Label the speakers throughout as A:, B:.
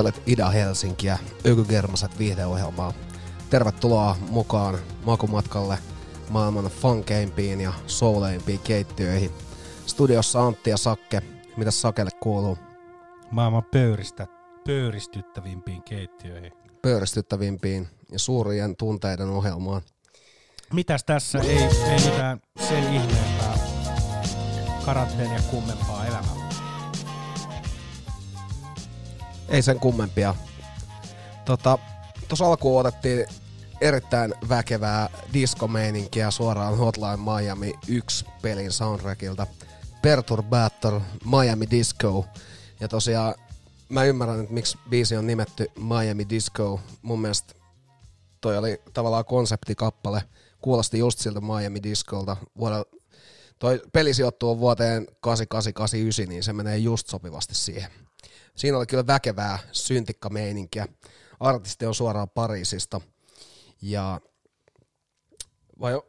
A: Kuuntelet Ida-Helsinkiä, Ökygermaset viihdeohjelmaa. Tervetuloa mukaan makumatkalle maailman funkeimpiin ja souleimpiin keittiöihin. Studiossa Antti ja Sakke. Mitäs Sakelle kuuluu?
B: maailman pöyristä, pöyristyttävimpiin keittiöihin.
A: Pöyristyttävimpiin ja suurien tunteiden ohjelmaan.
B: Mitäs tässä? Ei, ei mitään sen ihmeempää karanteenia kummempaa
A: Ei sen kummempia. Tota, alkuun otettiin erittäin väkevää diskomeininkiä suoraan Hotline Miami 1 pelin soundtrackilta. Perturbator Miami Disco. Ja tosiaan mä ymmärrän, että miksi biisi on nimetty Miami Disco. Mun mielestä toi oli tavallaan konseptikappale kuulosti just siltä Miami Discolta. Vuodella, toi peli sijoittuu vuoteen 8889, niin se menee just sopivasti siihen. Siinä oli kyllä väkevää syntikkameininkiä. Artisti on suoraan Pariisista. Ja vai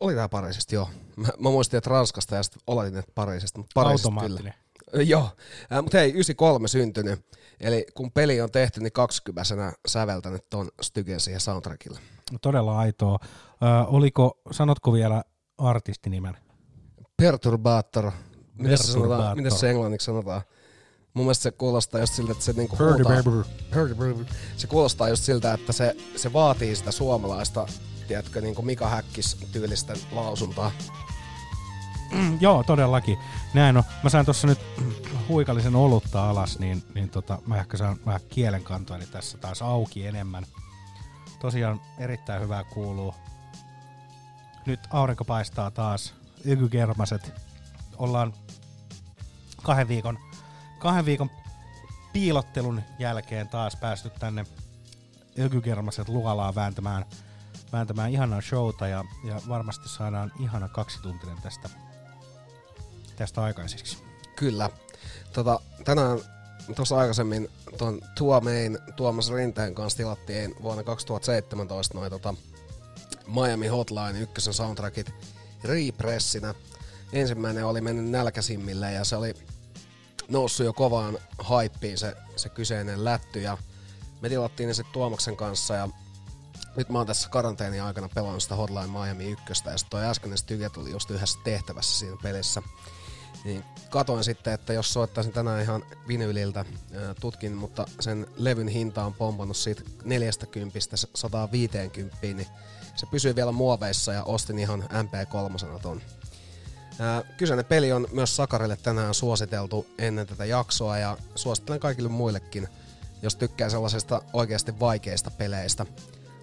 A: oli tää Pariisista, joo. Mä, mä muistin, että Ranskasta ja sitten oletin, että Pariisista, mutta Pariisista kyllä. Joo, äh, mutta hei, 93 syntynyt. Eli kun peli on tehty, niin 20 säveltänyt ton Stygen siihen soundtrackille.
B: No, Todella aitoa. Ö, oliko, sanotko vielä artistinimen?
A: Perturbator. Miten se, sanotaan,
B: Perturbator.
A: miten se englanniksi sanotaan? Mun mielestä se kuulostaa just siltä, että se niinku huutaa. Se kuulostaa just siltä, että se, se vaatii sitä suomalaista, tiedätkö, niinku Mika Häkkis tyylistä lausuntaa.
B: Mm, joo, todellakin. Näin on. Mä sain tuossa nyt huikallisen olutta alas, niin, niin tota, mä ehkä saan vähän kielenkantoani tässä taas auki enemmän. Tosiaan erittäin hyvää kuuluu. Nyt aurinko paistaa taas. Ykykermaset. Ollaan kahden viikon, kahden viikon piilottelun jälkeen taas päästy tänne Ökykermaset luolaan vääntämään, vääntämään ihanaa showta ja, ja varmasti saadaan ihana kaksituntinen tästä, tästä aikaiseksi.
A: Kyllä. Tota, tänään tuossa aikaisemmin tuon Tuomein Tuomas Rinteen kanssa tilattiin vuonna 2017 noin tota Miami Hotline ykkösen soundtrackit repressinä. Ensimmäinen oli mennyt nälkäsimmille ja se oli noussut jo kovaan haippiin se, se kyseinen lätty ja me tilattiin ne sitten Tuomaksen kanssa ja nyt mä oon tässä karanteenin aikana pelannut sitä Hotline Miami ykköstä ja sitten toi äskeinen Styge tuli just yhdessä tehtävässä siinä pelissä. Niin katoin sitten, että jos soittaisin tänään ihan vinyyliltä, ää, tutkin, mutta sen levyn hinta on pompannut siitä 40 150, niin se pysyy vielä muoveissa ja ostin ihan MP3 ton. Kyseinen peli on myös Sakarille tänään suositeltu ennen tätä jaksoa ja suosittelen kaikille muillekin, jos tykkää sellaisista oikeasti vaikeista peleistä.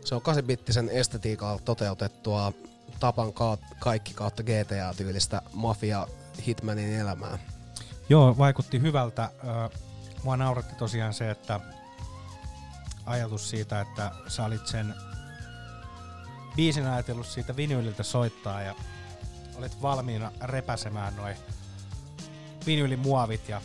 A: Se on 8-bittisen estetiikalla toteutettua tapan ka- kaikki kautta GTA-tyylistä mafia Hitmanin elämää.
B: Joo, vaikutti hyvältä. Mua nauratti tosiaan se, että ajatus siitä, että sä olit sen biisin ajatellut siitä vinyyliltä soittaa ja olit valmiina repäsemään noin vinyylimuovit ja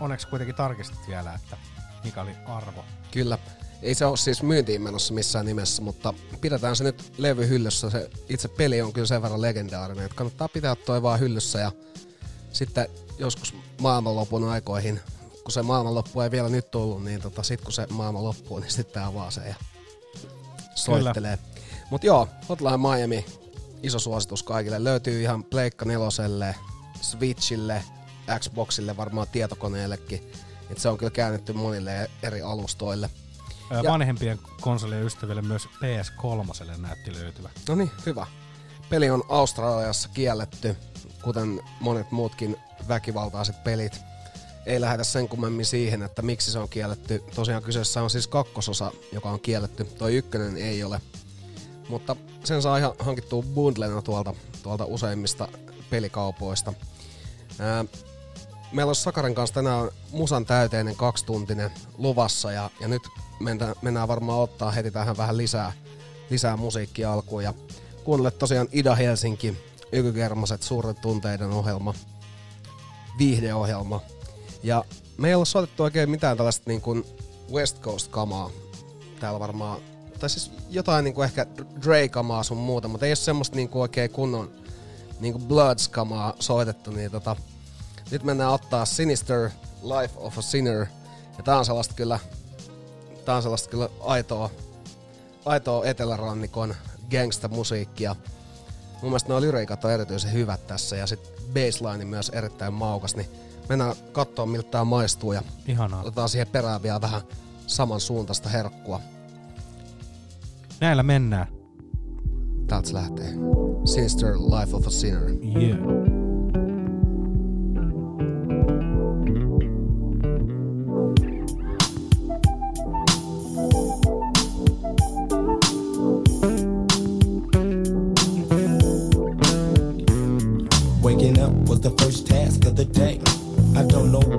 B: onneksi kuitenkin tarkistit vielä, että mikä oli arvo.
A: Kyllä. Ei se ole siis myyntiin menossa missään nimessä, mutta pidetään se nyt levyhyllyssä. Se itse peli on kyllä sen verran legendaarinen, että kannattaa pitää toi vaan hyllyssä ja sitten joskus maailmanlopun aikoihin, kun se maailmanloppu ei vielä nyt tullut, niin tota, sit kun se maailman loppuu, niin sitten avaa se ja soittelee. Mutta joo, Hotline Miami, iso suositus kaikille. Löytyy ihan Pleikka neloselle, Switchille, Xboxille, varmaan tietokoneellekin. Et se on kyllä käännetty monille eri alustoille. Ja-
B: Vanhempien konsolien ystäville myös PS3 näytti löytyvä.
A: No niin, hyvä. Peli on Australiassa kielletty, kuten monet muutkin väkivaltaiset pelit. Ei lähdetä sen kummemmin siihen, että miksi se on kielletty. Tosiaan kyseessä on siis kakkososa, joka on kielletty. Toi ykkönen ei ole. Mutta sen saa ihan hankittua bundlena tuolta, tuolta useimmista pelikaupoista. Ää, meillä on Sakarin kanssa tänään musan täyteinen kaksituntinen luvassa ja, ja nyt mennään, mennään varmaan ottaa heti tähän vähän lisää, lisää musiikkia alkuun. Ja kuunnelle tosiaan Ida Helsinki, Ykykermaset, suuren tunteiden ohjelma, viihdeohjelma. Ja me ei ole soitettu oikein mitään tällaista niin kuin West Coast-kamaa. Täällä varmaan, tai siis jotain niin kuin ehkä Dre-kamaa sun muuta, mutta ei ole semmoista niin kuin oikein kunnon niin kuin Bloods-kamaa soitettu, niin tota, nyt mennään ottaa Sinister Life of a Sinner. Ja tää on sellaista kyllä, tää on sellaista kyllä aitoa, aitoa etelärannikon gangsta-musiikkia. Mun mielestä nuo lyriikat on erityisen hyvät tässä ja sit baseline myös erittäin maukas, niin mennään katsoa miltä tää maistuu ja
B: Ihanaa.
A: otetaan siihen perään vielä vähän samansuuntaista herkkua.
B: Näillä mennään.
A: Täältä se lähtee. Sinister Life of a Sinner.
B: Yeah.
C: Waking up was the first task of the day.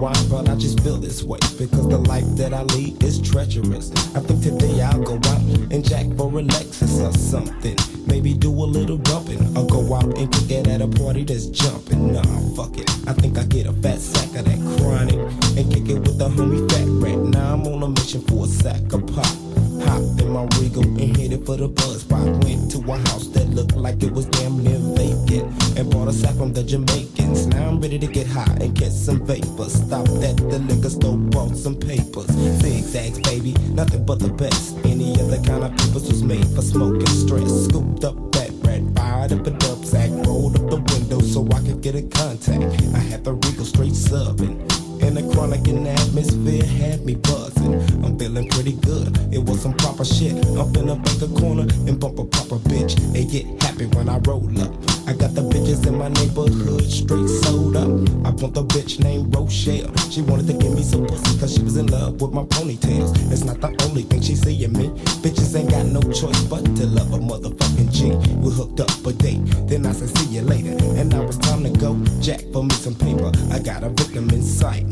C: I but I just feel this way. Because the life that I lead is treacherous. I think today, I'll go out and jack for a Lexus or something. Maybe do a little dumping. Or go out and kick it at a party that's jumping. Nah, fuck it. I think I get a fat sack of that chronic and kick it with the homie Fat Rat. Now I'm on a mission for a sack of pop. Hop in my Regal and it for the buzz spot. Went to a house that looked like it was damn near vacant and bought a sack from the Jamaicans. Now I'm ready to get high and catch some vapor. Stopped at the liquor store, bought some papers. Zigzags, baby, nothing but the best. Any other kind of papers was made for smoking stress. Scooped up that rat, fired up a dub sack, rolled up the window so I could get a contact. I had the Regal straight subbing. And the chronic in the atmosphere had me buzzing. I'm feeling pretty good. It was some proper shit. I'm finna bank a corner and bump a proper bitch. They get happy when I roll up. I got the bitches in my neighborhood straight sold up. I want the bitch named Rochelle. She wanted to give me some pussy cause she was in love with my ponytails. It's not the only thing she see in me. Bitches ain't got no choice but to love a motherfucking G. We hooked up a date. Then I said see you later. And now it's time to go. Jack for me some paper. I got a victim in sight.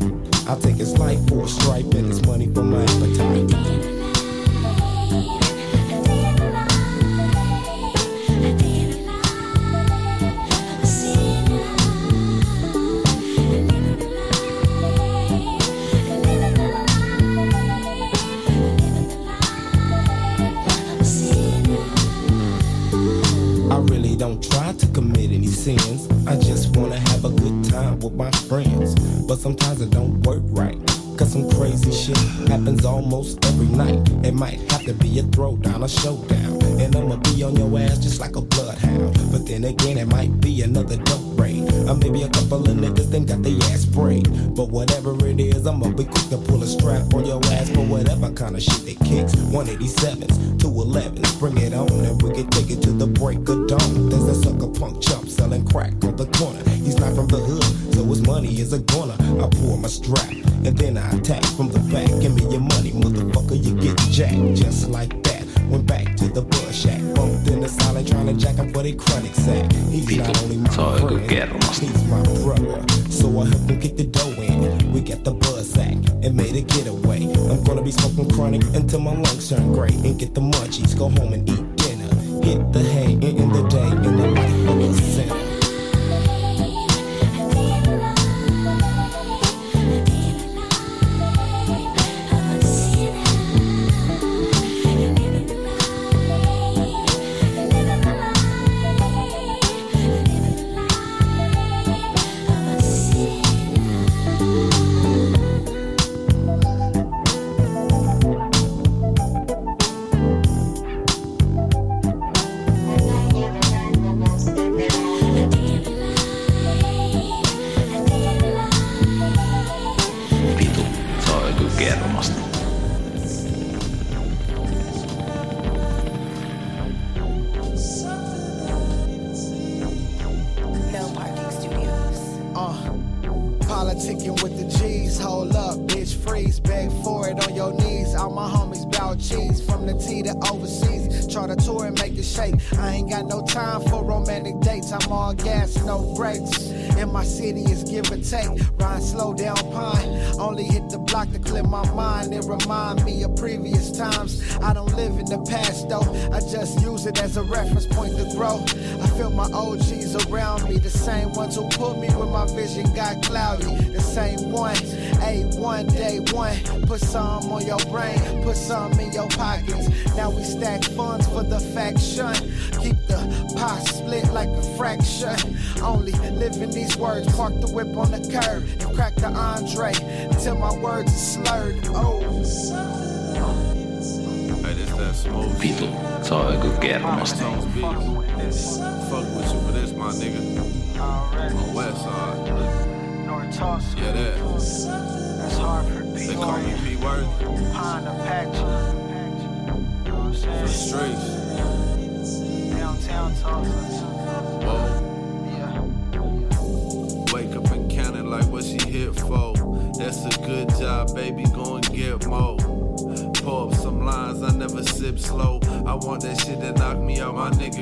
C: I'll take his life for a stripe and his money for my appetite. Almost every night. It might have to be a throwdown, a showdown. And I'ma be on your ass just like a bloodhound. But then again, it might be another dope raid. Or maybe a couple of niggas then got their ass sprayed. But whatever it is, I'ma be quick to pull a strap on your ass for whatever kind of shit it kicks. 187s, 211s,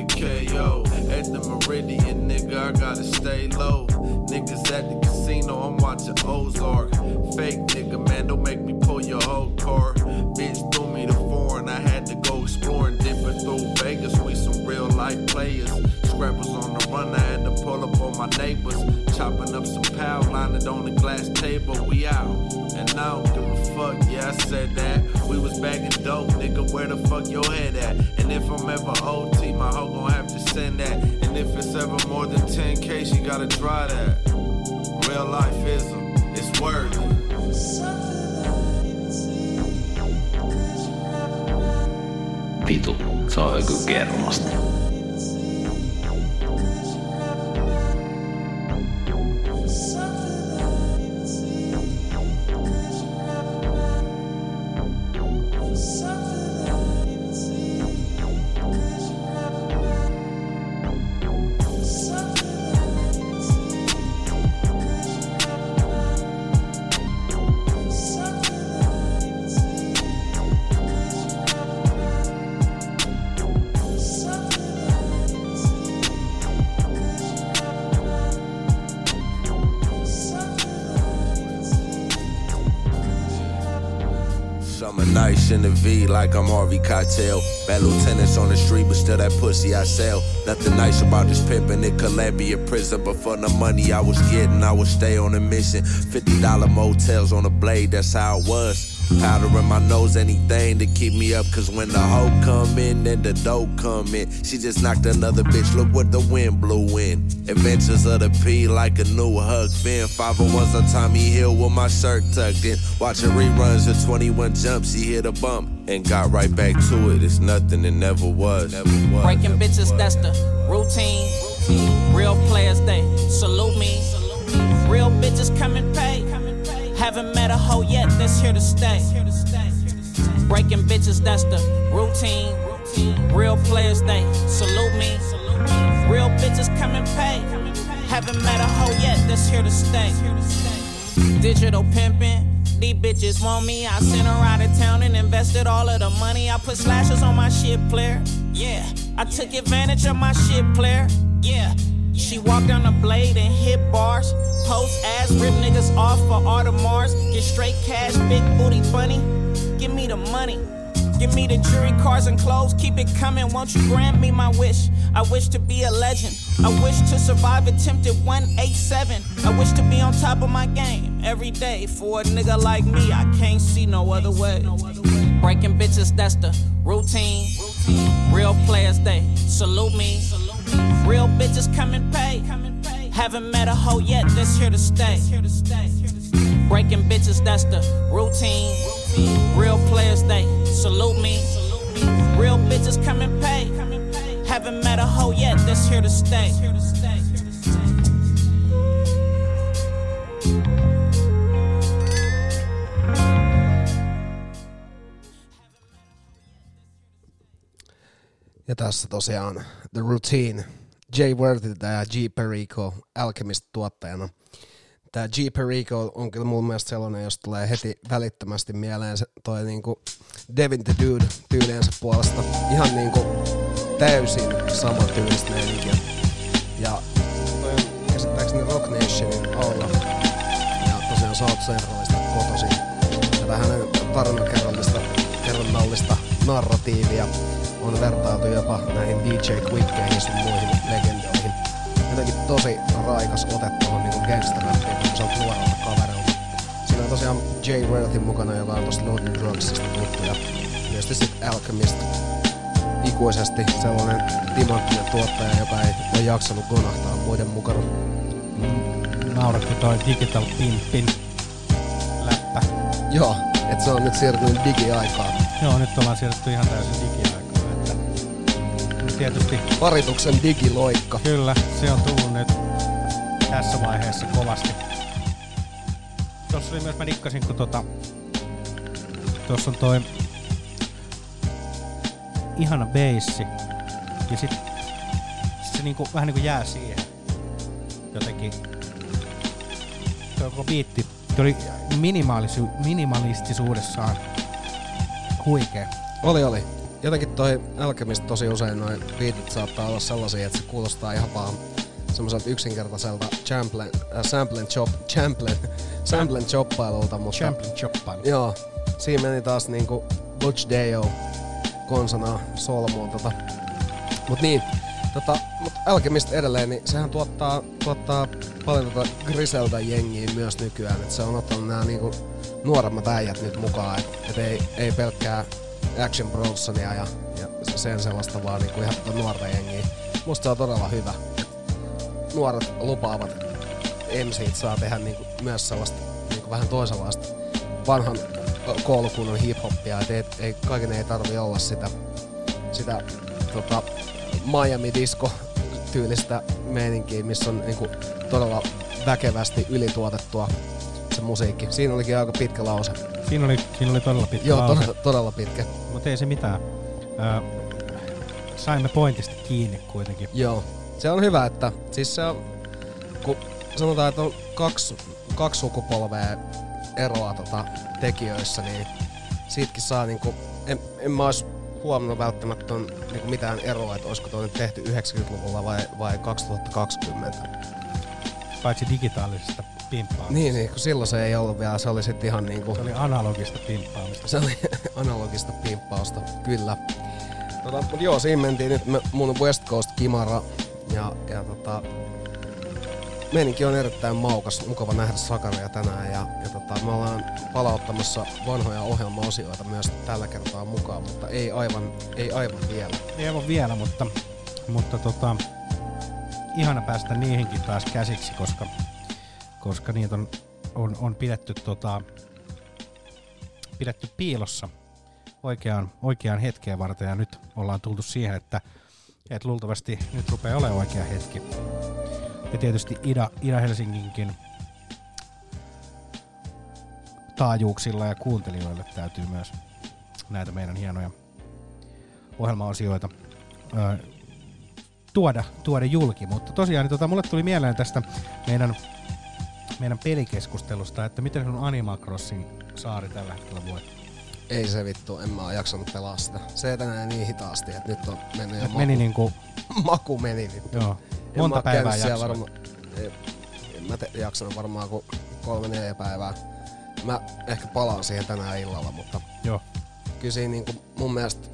D: nigga KO. At the Meridian, nigga, I gotta stay low. Niggas at the casino, I'm watching Ozark. Fake nigga, man, don't make me pull your whole car. Bitch threw me to foreign, I had to go exploring, dipping through Vegas. We some real life players. Scrappers on the run, I had to pull up on my neighbors. Chopping up some pow, line it on the glass table, we out. And I don't give a fuck, yeah, I said that. We was bagging dope, nigga, where the fuck your head at? And if I'm ever OT, my hoe gon' have to send that. And if it's ever more than 10k, she gotta try that. Real life ism, it's worthy.
E: Vitu, se on joku kermasta.
D: Like I'm Harvey Cocktail. Bad lieutenants on the street, but still that pussy I sell. Nothing nice about this pimpin' in Columbia prison, but for the money I was getting, I would stay on a mission. $50 motels on the blade, that's how it was. Powder in my nose, anything to keep me up. Cause when the hoe come in, then the dope come in. She just knocked another bitch, look what the wind blew in. Adventures of the P like a new hug fin. 501s on Tommy Hill with my shirt tucked in. Watching reruns of 21 jumps, he hit a bump. And got right back to it, it's nothing it never was. Never was.
F: Breaking
D: never
F: bitches,
D: was.
F: that's the routine. Real players, they salute me. Real bitches come and pay. Haven't met a hoe yet that's here to stay. Breaking bitches, that's the routine. Real players, they salute me. Real bitches come and pay. Haven't met a hoe yet that's here to stay. Digital pimping. These bitches want me. I sent her out of town and invested all of the money. I put slashes on my shit player. Yeah. I took advantage of my shit player. Yeah. She walked on the blade and hit bars. Post ass, rip niggas off for all the Mars. Get straight cash, big booty bunny. Give me the money. Give me the jury cars and clothes, keep it coming. Won't you grant me my wish? I wish to be a legend. I wish to survive attempted 187. I wish to be on top of my game every day. For a nigga like me, I can't see no other way. Breaking bitches, that's the routine. Real players, they salute me. Real bitches come and pay. Haven't met a hoe yet that's here to stay. Breaking bitches, that's the routine. Real players, they salute me. Real bitches come and pay. Haven't met a hoe yet that's here to stay.
A: Ja tässä tosiaan The Routine, Jay Worthilta ja G. Perico Alchemist-tuottajana. Tämä G. Perico on kyllä mun mielestä sellainen, jos tulee heti välittömästi mieleen se toi niinku Devin the Dude tyyliensä puolesta. Ihan niinku täysin sama tyylistä meininkiä. Ja toi on käsittääkseni Rock Nationin alla. Ja tosiaan South Centralista kotoisin. Tätä hänen tarinankerrallista kerronnallista narratiivia on vertailtu jopa näihin DJ Quickkeihin sun muihin legendoihin. Jotenkin tosi raikas ote kun se on nuorelta kaverilta. Siinä on tosiaan Jay Worthin mukana, joka on tosta Loaded Drugsista tuttu ja myös sitten Alchemist ikuisesti sellainen timanttinen tuottaja, joka ei ole jaksanut gonahtaa muiden mukana.
B: Nauratti toi Digital Pimpin läppä.
A: Joo, että se on nyt siirtynyt digiaikaan.
B: Joo, nyt ollaan siirrytty ihan täysin digiaikaan. Että tietysti
A: Parituksen digiloikka.
B: kyllä, se on tullut nyt tässä vaiheessa kovasti. Tuossa oli myös, mä dikkasin, kun tota, tuossa on toi ihana beissi. Ja sit se niinku, vähän niinku jää siihen. Jotenkin. Tuo koko biitti, oli minimaalisu- minimalistisuudessaan huikea.
A: Oli, oli. Jotenkin toi Alchemist tosi usein noin beatit saattaa olla sellaisia, että se kuulostaa ihan vaan semmoiselta yksinkertaiselta champlen, äh, samplen chop, champlen, samplen choppailulta, mutta
B: Champion Choppan.
A: joo, siinä meni taas niinku Butch Deo konsana solmuun tota. Mut niin, Tota, mutta Alchemist edelleen, niin sehän tuottaa, tuottaa paljon tota Griselda-jengiä myös nykyään. Et se on ottanut nämä niinku nuoremmat äijät nyt mukaan, et, et ei, ei pelkkää Action Bronsonia ja, ja sen sellaista, vaan niinku ihan tota nuorta jengiä. Musta se on todella hyvä. Nuoret lupaavat MCt saa tehdä niinku myös sellaista niinku vähän toisenlaista vanhan koulukunnan hip-hoppia, et ei, ei, kaiken ei tarvi olla sitä, sitä tota, Miami Disco tyylistä meininkiä, missä on niinku todella väkevästi ylituotettua se musiikki. Siinä olikin aika pitkä lause.
B: Siinä oli, siinä oli todella pitkä
A: Joo,
B: lause,
A: todella, todella pitkä.
B: mutta ei se mitään. Ö, saimme pointista kiinni kuitenkin.
A: Joo. Se on hyvä, että siis se on, kun sanotaan, että on kaksi, kaksi sukupolvea eroa tota, tekijöissä, niin siitäkin saa niinku, en, en mä ois huomannut välttämättä on, niinku mitään eroa, että olisiko toi tehty 90-luvulla vai, vai 2020.
B: Paitsi digitaalisesta pimppaamista.
A: Niin, niin, kun silloin se ei ollut vielä, se oli sitten ihan niinku,
B: Se oli analogista pimppaamista.
A: se oli analogista pimppausta, kyllä. Tota, mut joo, siinä mentiin nyt me, mun West Coast Kimara ja, ja tota, meininki on erittäin maukas, mukava nähdä Sakaria tänään ja, ja tota, me ollaan palauttamassa vanhoja ohjelmaosioita myös tällä kertaa mukaan, mutta ei aivan, ei aivan vielä.
B: Ei ole vielä, mutta, mutta tota, ihana päästä niihinkin taas käsiksi, koska, koska niitä on, on, on pidetty, tota, pidetty piilossa oikeaan, oikeaan hetkeen varten ja nyt ollaan tultu siihen, että, että luultavasti nyt rupeaa olemaan oikea hetki. Ja tietysti Ida, Ida-Helsinginkin taajuuksilla ja kuuntelijoille täytyy myös näitä meidän hienoja ohjelmaosioita ö, tuoda, tuoda julki. Mutta tosiaan niin tota, mulle tuli mieleen tästä meidän, meidän pelikeskustelusta, että miten sun Animal Crossing saari tällä hetkellä voi.
A: Ei se vittu, en mä oo jaksanut pelaa sitä. Se etenee niin hitaasti, että nyt on mennyt jo
B: Et
A: maku,
B: meni niinku,
A: maku meni vittu.
B: joo, monta päivää jaksoa.
A: varma, en, en mä te, jaksanut varmaan kuin kolme neljä päivää. Mä ehkä palaan siihen tänään illalla, mutta
B: Joo,
A: kyllä siinä niinku mun mielestä,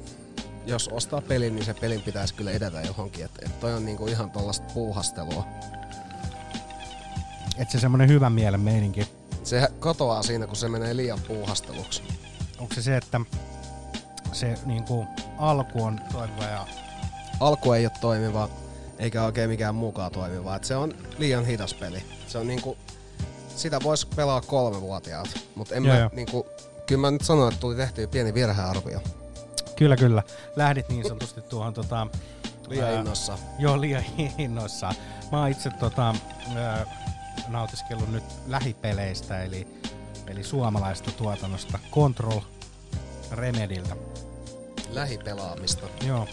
A: jos ostaa pelin, niin se pelin pitäisi kyllä edetä johonkin. Että et toi on niinku ihan tollasta puuhastelua.
B: et se semmonen hyvän mielen meininki.
A: Se katoaa siinä, kun se menee liian puuhasteluksi.
B: Onko se se, että se niinku alku on toimiva ja
A: Alku ei ole toimiva, eikä oikein mikään mukaan toimiva. Et se on liian hidas peli. Se on niinku, sitä vois pelaa kolme vuotiaat, mutta en
B: Joo,
A: mä
B: joo.
A: niinku, kyllä mä nyt sanoin, että tuli tehtyä pieni virhearvio.
B: kyllä kyllä, lähdit niin sanotusti tuohon tota,
A: Liian
B: ää,
A: innossa.
B: Joo, liian innoissaan. Mä oon itse tota, ö, nautiskellut nyt lähipeleistä, eli, eli suomalaista tuotannosta Control Remediltä.
A: Lähipelaamista.
B: Joo.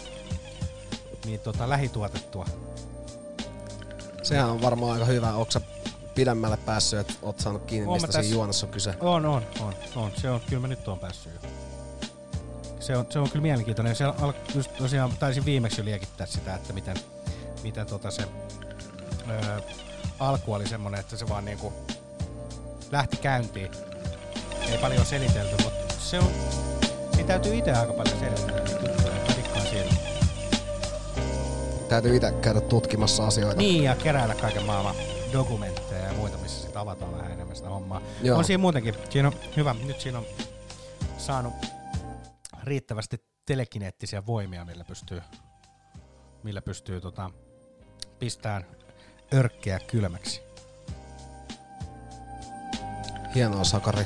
B: Niin tota, lähituotettua.
A: Sehän on varmaan aika hyvä. Onko pidemmälle päässyt, että oot saanut kiinni,
B: Oon
A: mistä
B: tässä-
A: siinä juonessa on kyse?
B: On, on, on, on. Se on, kyllä mä nyt oon päässyt jo. Se on, se on kyllä mielenkiintoinen. Se al, just tosiaan taisin viimeksi jo liekittää sitä, että miten, miten tota se öö, alku oli semmonen, että se vaan niinku lähti käyntiin. Ei paljon selitelty, mutta se on, siinä täytyy itse aika paljon selitellä niitä juttuja. Mä dikkaan siitä.
A: Täytyy itse käydä tutkimassa asioita.
B: Niin, ja keräillä kaiken maailman dokumentteja ja muita, missä sitten avataan vähän enemmän sitä hommaa.
A: Joo.
B: On siinä muutenkin. Siinä on hyvä. Nyt siinä on saanut riittävästi telekineettisiä voimia, millä pystyy, millä pystyy tota, pistämään örkkeä kylmäksi.
A: Hienoa, Sakari.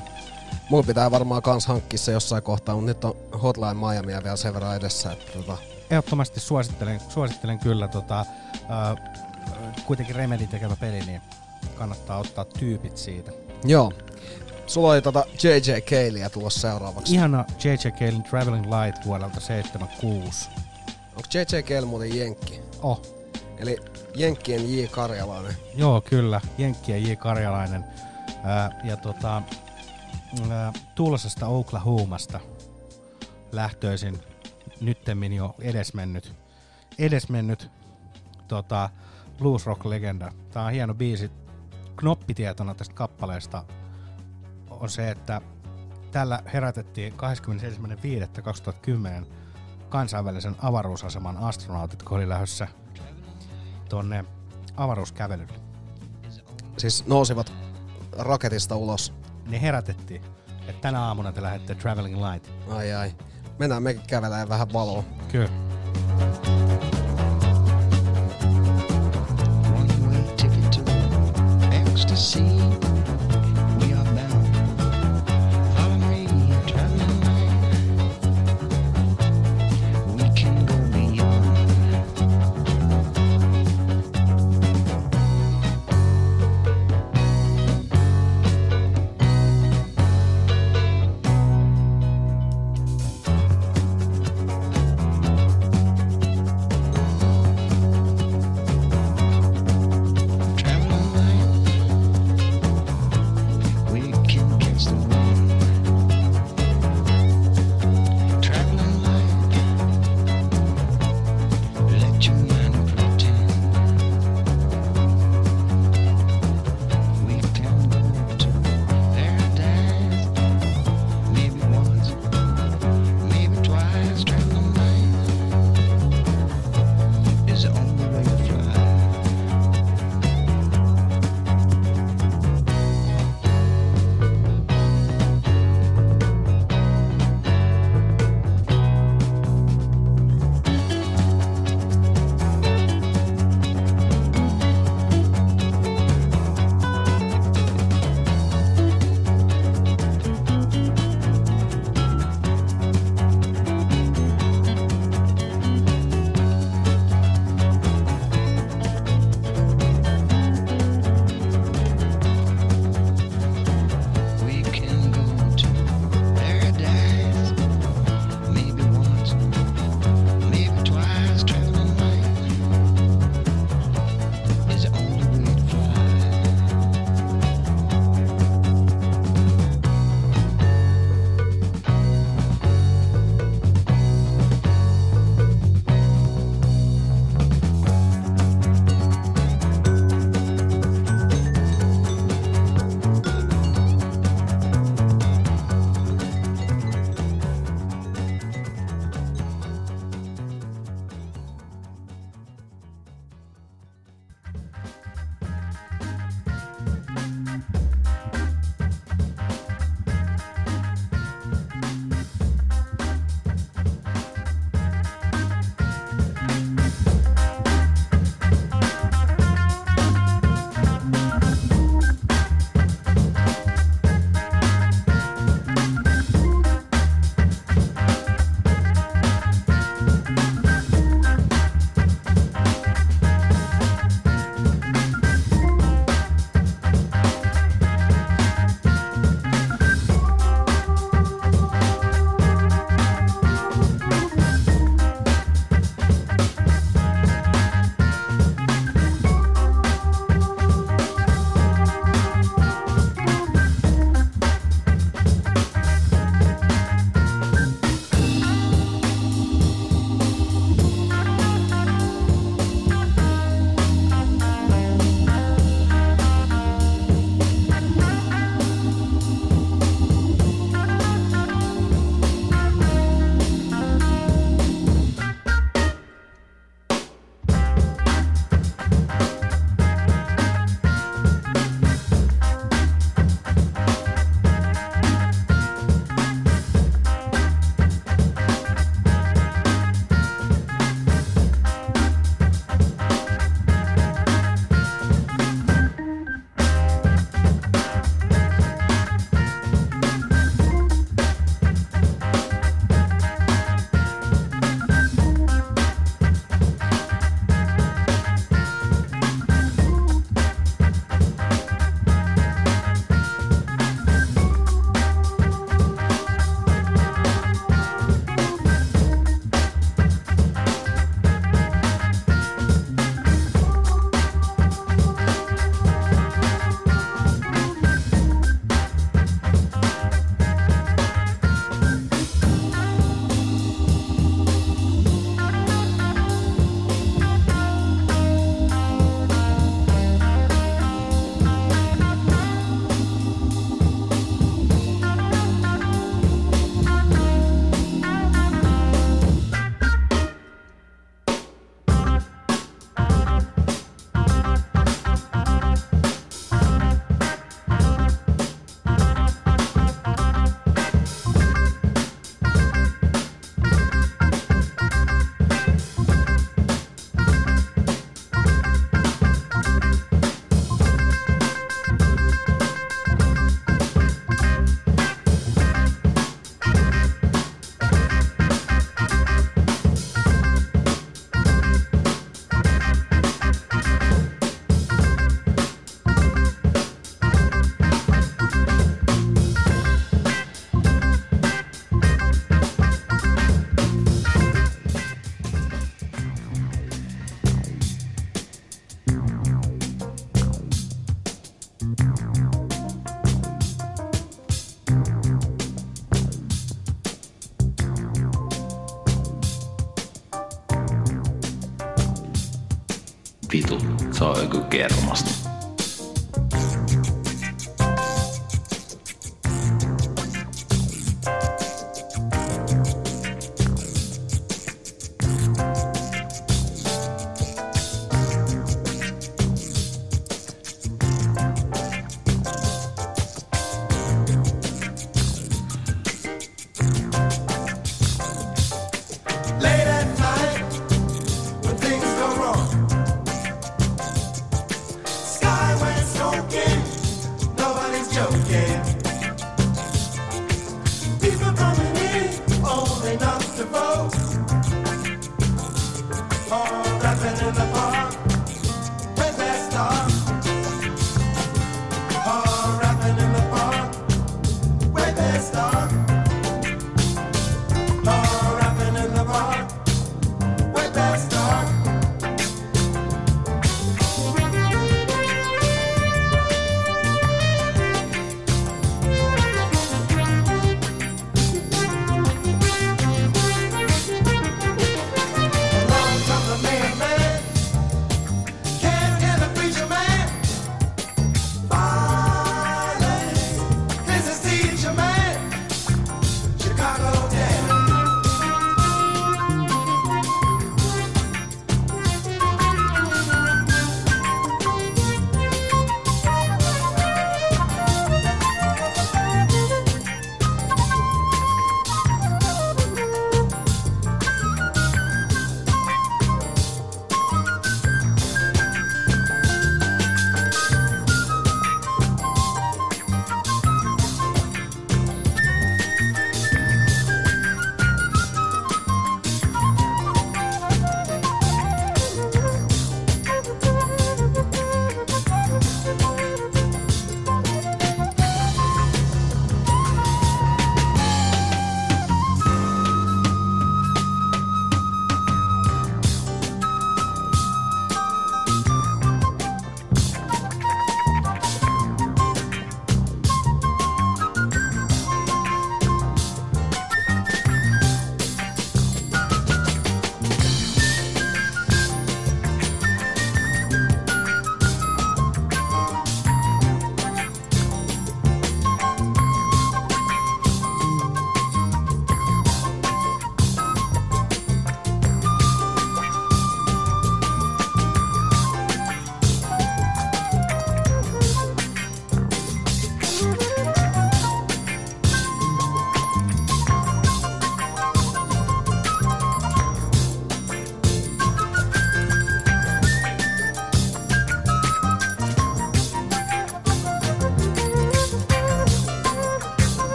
A: Mulla pitää varmaan kans hankkia se jossain kohtaa, mutta nyt on Hotline Miamia vielä sen verran edessä, että tota,
B: Ehdottomasti suosittelen, suosittelen kyllä tota, ää, kuitenkin Remedin tekemä peli, niin kannattaa ottaa tyypit siitä.
A: Joo. Sulla oli tota JJ Kayleä tulossa seuraavaksi.
B: Ihana J.J. Calein Traveling Light vuodelta 76.
A: Onko JJ Kale muuten Jenkki?
B: Oh,
A: Eli Jenkkien J. Karjalainen.
B: Joo, kyllä. Jenkki ja J. Karjalainen. Ää, ja tota, ää, Tulsasta Oklahomasta lähtöisin nyttemmin jo edesmennyt, edesmennyt tota, blues rock legenda. Tää on hieno biisi. Knoppitietona tästä kappaleesta on se, että tällä herätettiin 21.5.2010 kansainvälisen avaruusaseman astronautit, kun oli lähdössä tonne avaruuskävelylle.
A: Siis nousivat raketista ulos.
B: Ne herätettiin, että tänä aamuna te lähdette Traveling Light.
A: Ai ai. Mennään mekin kävelemään vähän valoa.
B: Kyllä.
G: Ticket to ecstasy.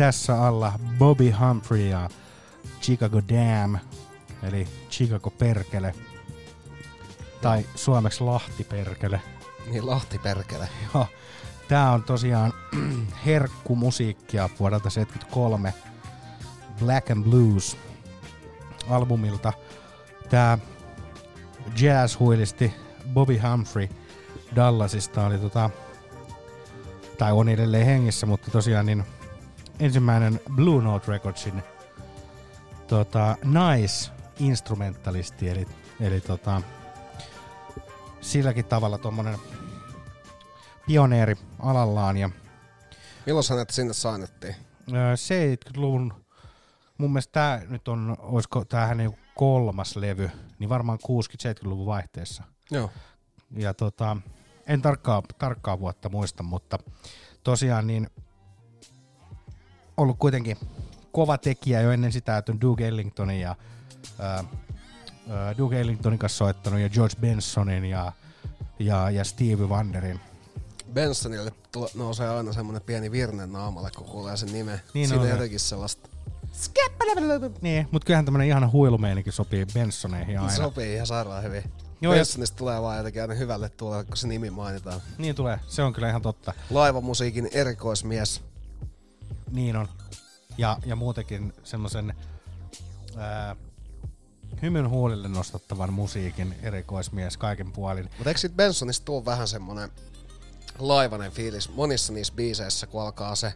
B: Tässä alla Bobby Humphrey ja Chicago Dam, eli Chicago Perkele. Tai suomeksi Lahti Perkele.
A: Niin Lahti perkele.
B: Joo. Tää on tosiaan herkkumusiikkia vuodelta 73 Black and Blues albumilta. Tää jazz-huilisti Bobby Humphrey Dallasista oli tota, tai on edelleen hengissä, mutta tosiaan niin ensimmäinen Blue Note Recordsin tota, naisinstrumentalisti, eli, eli tota, silläkin tavalla tuommoinen pioneeri alallaan ja
A: Milloin hänet sinne sainettiin?
B: Öö, 70-luvun, mun mielestä tää nyt on, olisiko tää hänen kolmas levy, niin varmaan 60-70-luvun vaihteessa.
A: Joo.
B: Ja tota, en tarkkaa, tarkkaa vuotta muista, mutta tosiaan niin ollut kuitenkin kova tekijä jo ennen sitä, että on Duke Ellingtonin ja ää, ää, Duke Ellingtonin kanssa soittanut ja George Bensonin ja, ja, ja Stevie Wonderin.
A: Bensonille nousee aina semmonen pieni virne naamalle, kun kuulee sen nimen.
B: Niin
A: Siinä on jotenkin sellaista.
B: Niin, mutta kyllähän tämmönen ihana huilumeininki sopii Bensoneihin aina.
A: Sopii ihan sairaan hyvin.
B: Joo,
A: Joo,
B: ja-
A: Bensonista tulee vaan jotenkin aina hyvälle tuolle, kun se nimi mainitaan.
B: Niin tulee, se on kyllä ihan totta.
A: Laivamusiikin erikoismies.
B: Niin on. Ja, ja muutenkin semmoisen hymyn huulille nostattavan musiikin erikoismies kaiken puolin.
A: Mutta eikö sit Bensonista tuu vähän semmonen laivanen fiilis monissa niissä biiseissä, kun alkaa se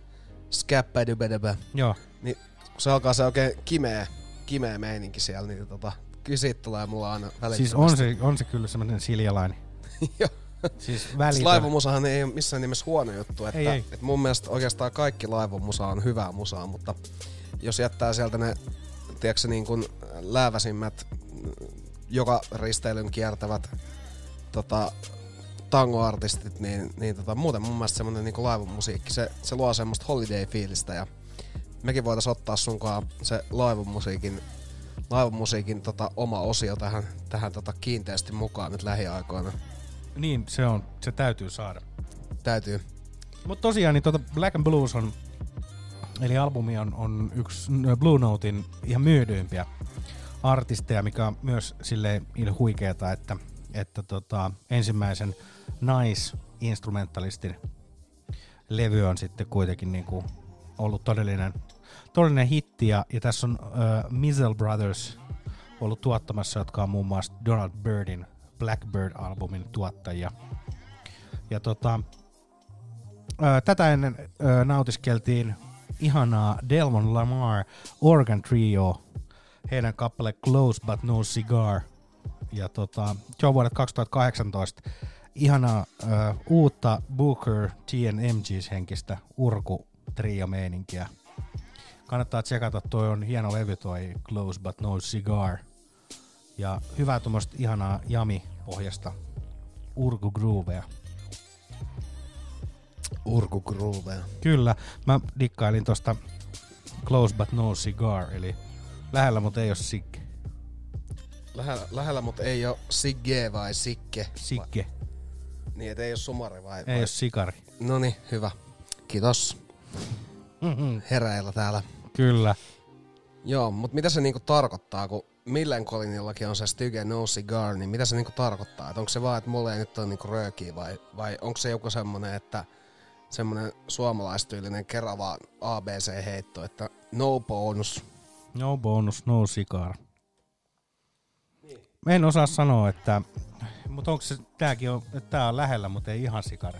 A: skäppädybedebä.
B: Joo.
A: Niin kun se alkaa se oikein kimeä, kimeä meininki siellä, niin tota, kyllä siitä tulee mulla aina välittömästi.
B: Siis on se, on se kyllä semmoinen siljalainen.
A: Joo.
B: Siis
A: Siis
B: välitön.
A: laivamusahan ei ole missään nimessä huono juttu. Että,
B: Ei, ei.
A: että mun mielestä oikeastaan kaikki laivamusa on hyvää musaa, mutta jos jättää sieltä ne, tiedätkö, niin kuin lääväsimmät, joka risteilyn kiertävät tota, tangoartistit, niin, niin tota, muuten mun mielestä semmonen niin laivamusiikki, se, se luo semmoista holiday-fiilistä ja mekin voitais ottaa sunkaan se laivamusiikin, laivamusiikin tota, oma osio tähän, tähän tota, kiinteästi mukaan nyt lähiaikoina.
B: Niin, se on, se täytyy saada.
A: Täytyy.
B: Mutta tosiaan niin tuota Black and Blues on, eli albumi on, on yksi Blue Notein ihan myydympiä artisteja, mikä on myös silleen il huikeeta, että, että tota, ensimmäisen naisinstrumentalistin levy on sitten kuitenkin niinku ollut todellinen, todellinen hitti, ja, ja tässä on uh, Mizzle Brothers ollut tuottamassa, jotka on muun muassa Donald Byrdin Blackbird-albumin tuottajia. Ja tota, tätä ennen nautiskeltiin ihanaa Delmon Lamar Organ Trio, heidän kappale Close But No Cigar. Ja tota, se on vuodet 2018 ihanaa ö, uutta Booker TNMGs henkistä urku trio meininkiä. Kannattaa tsekata, toi on hieno levy toi Close But No Cigar. Ja hyvää tuommoista ihanaa jami-pohjasta urku groovea.
A: Urku groovea.
B: Kyllä, mä dikkailin tosta Close But No Cigar, eli lähellä, mutta ei ole sikke.
A: Lähellä, lähellä mutta ei ole Sigge vai Sikke.
B: Sikke.
A: Niin, et ei ole Sumari vai?
B: Ei
A: vai?
B: ole sikari.
A: No niin, hyvä. Kiitos.
B: Mm-hmm.
A: Hereillä täällä.
B: Kyllä.
A: Joo, mutta mitä se niinku tarkoittaa, kun Millen Collinillakin on se Styge No Cigar, niin mitä se niinku tarkoittaa? Et onko se vaan, että mulla ei nyt ole niinku röökiä vai, vai onko se joku semmonen, että semmonen suomalaistyylinen kerava ABC-heitto, että no bonus.
B: No bonus, no cigar. Mä en osaa sanoa, että... Mutta onko se, tääkin on, että tää on lähellä, mutta ei ihan sikari.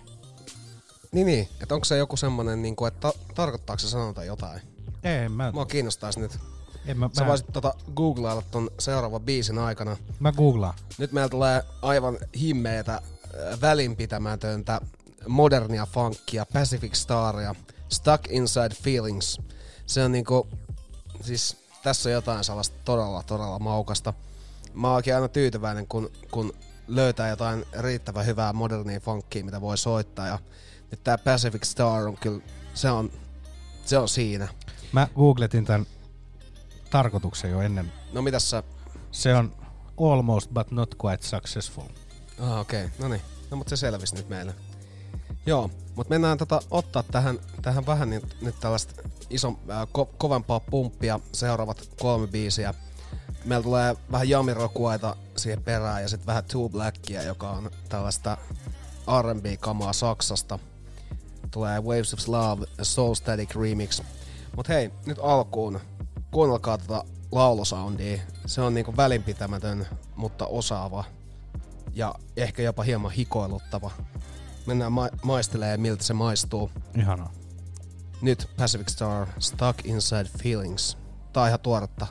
A: Niin niin, että onko se joku semmonen, niinku, että ta- tarkoittaako se sanonta jotain?
B: Ei, mä,
A: Mua kiinnostaisi nyt.
B: En mä,
A: Sä
B: mä,
A: voisit tota googlailla ton seuraavan biisin aikana.
B: mä googlaan.
A: Nyt meillä tulee aivan himmeetä, äh, välinpitämätöntä, modernia funkia, Pacific Staria, Stuck Inside Feelings. Se on niinku, siis tässä on jotain sellaista todella, todella maukasta. Mä oonkin aina tyytyväinen, kun, kun löytää jotain riittävän hyvää modernia funkia, mitä voi soittaa. Ja nyt tää Pacific Star on kyllä, se on, se on siinä.
B: Mä googletin tämän tarkoituksen jo ennen.
A: No mitäs sä?
B: Se on almost but not quite successful.
A: Ah, okei. Okay. No niin. No mutta se selvisi nyt meille. Joo, mutta mennään tota, ottaa tähän, tähän vähän nyt, nyt tällaista iso, äh, ko- kovempaa pumppia seuraavat kolme biisiä. Meillä tulee vähän jamirokuaita siihen perään ja sitten vähän Two Blackia, joka on tällaista R&B-kamaa Saksasta. Tulee Waves of Love, Soul Static Remix. Mut hei, nyt alkuun kuunnelkaa tätä laulusoundia. Se on niinku välinpitämätön, mutta osaava. Ja ehkä jopa hieman hikoiluttava. Mennään ma- maistelee miltä se maistuu.
B: Ihanaa.
A: Nyt Pacific Star, Stuck Inside Feelings. Tää on ihan tuoretta.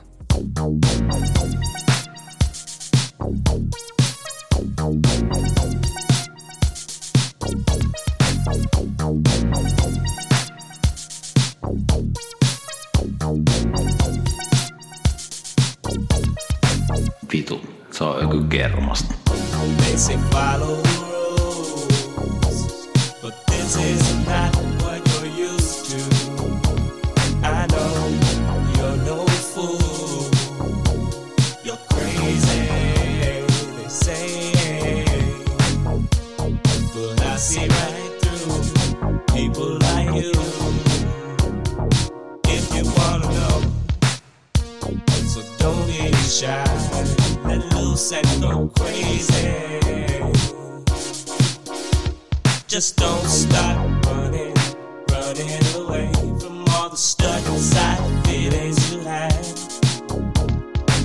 E: Vitu, se on joku kermasta.
H: They say follow rules, but this is not and go crazy. Just don't stop running, running away from all the stuck inside feelings you have.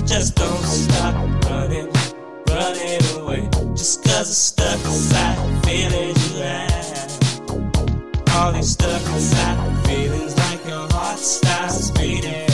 H: Just don't stop running, running away. Just cause it's stuck inside feelings you have. All these stuck inside feelings like your heart stops beating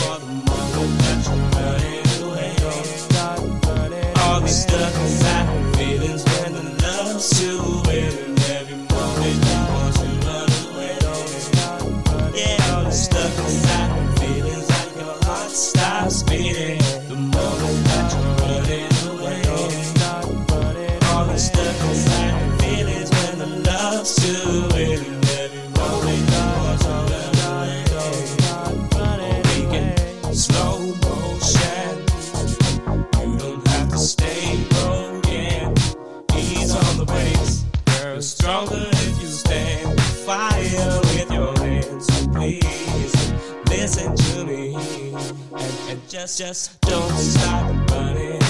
H: just just don't stop running,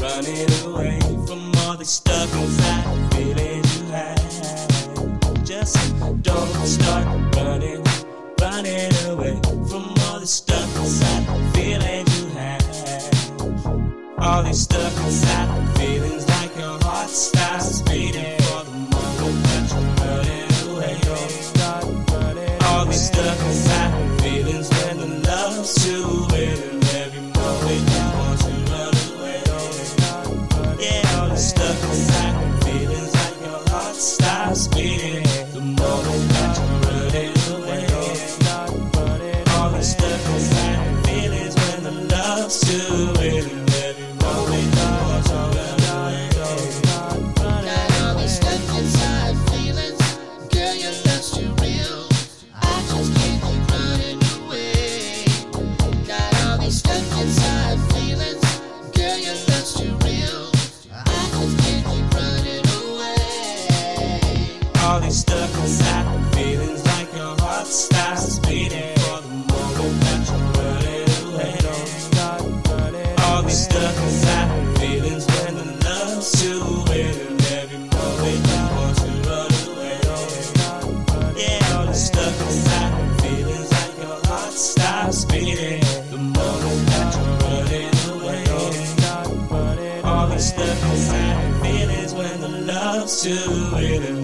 H: running away from all the stuck inside feelings you have. Just don't start running, running away from all the stuck inside feelings you have. All these stuck inside feelings like your heart stops beating
I: situation in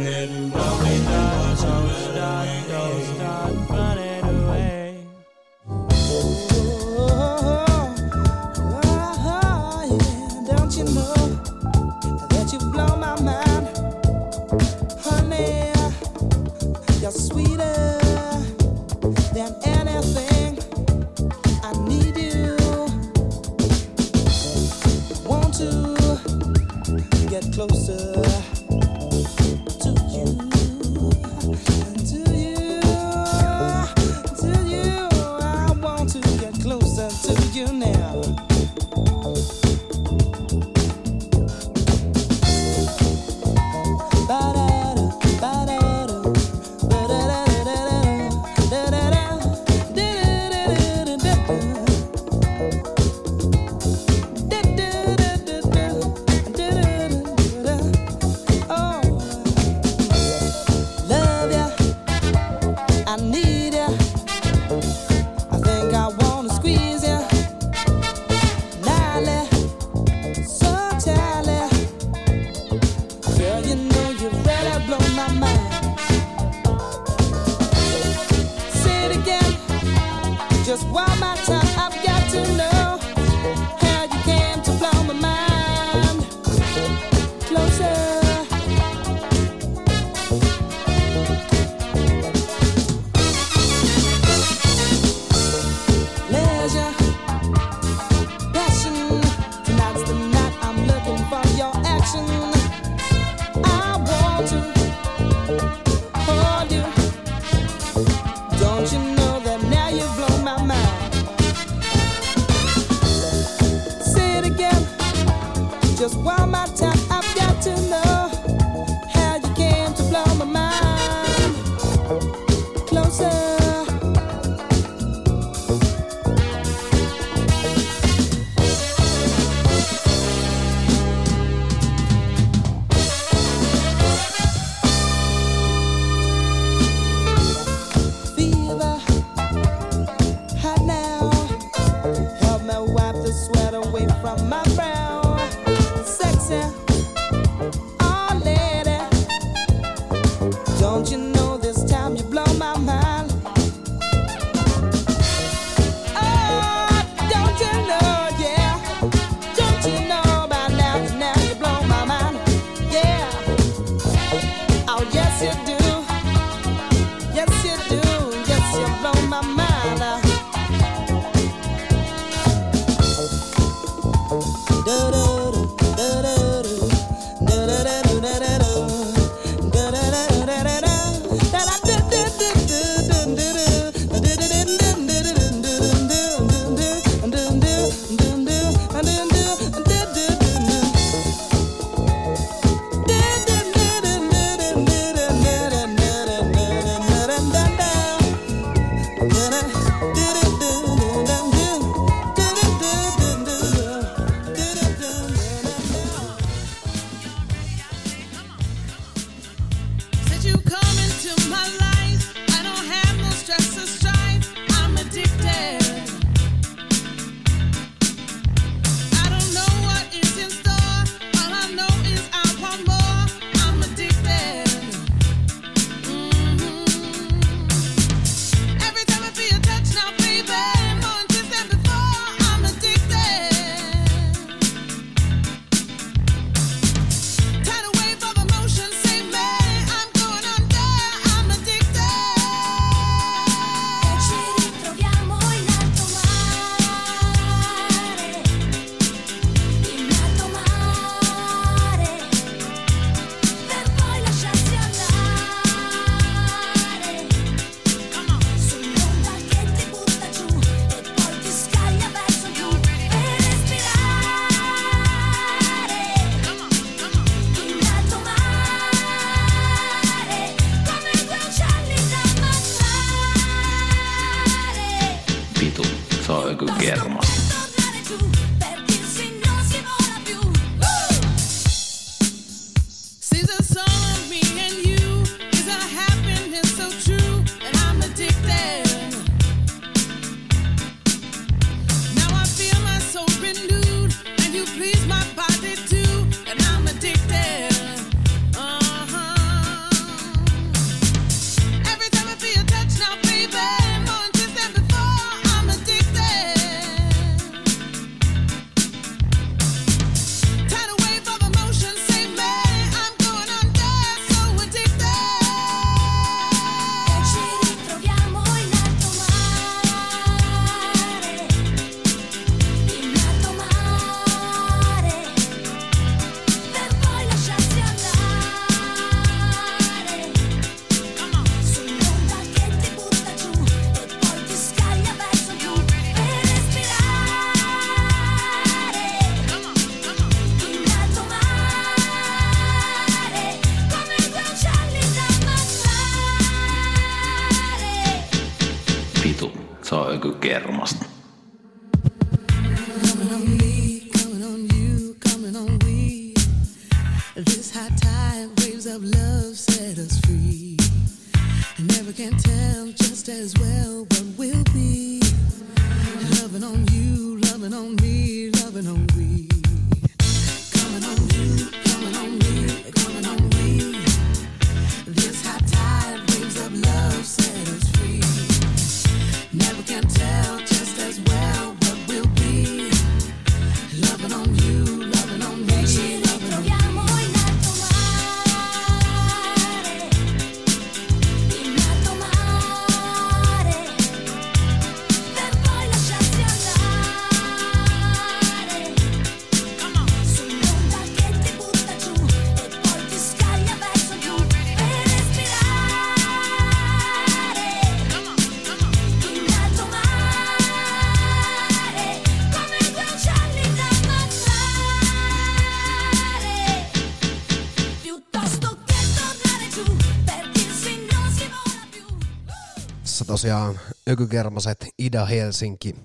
A: tosiaan Ökykermaset Ida-Helsinki.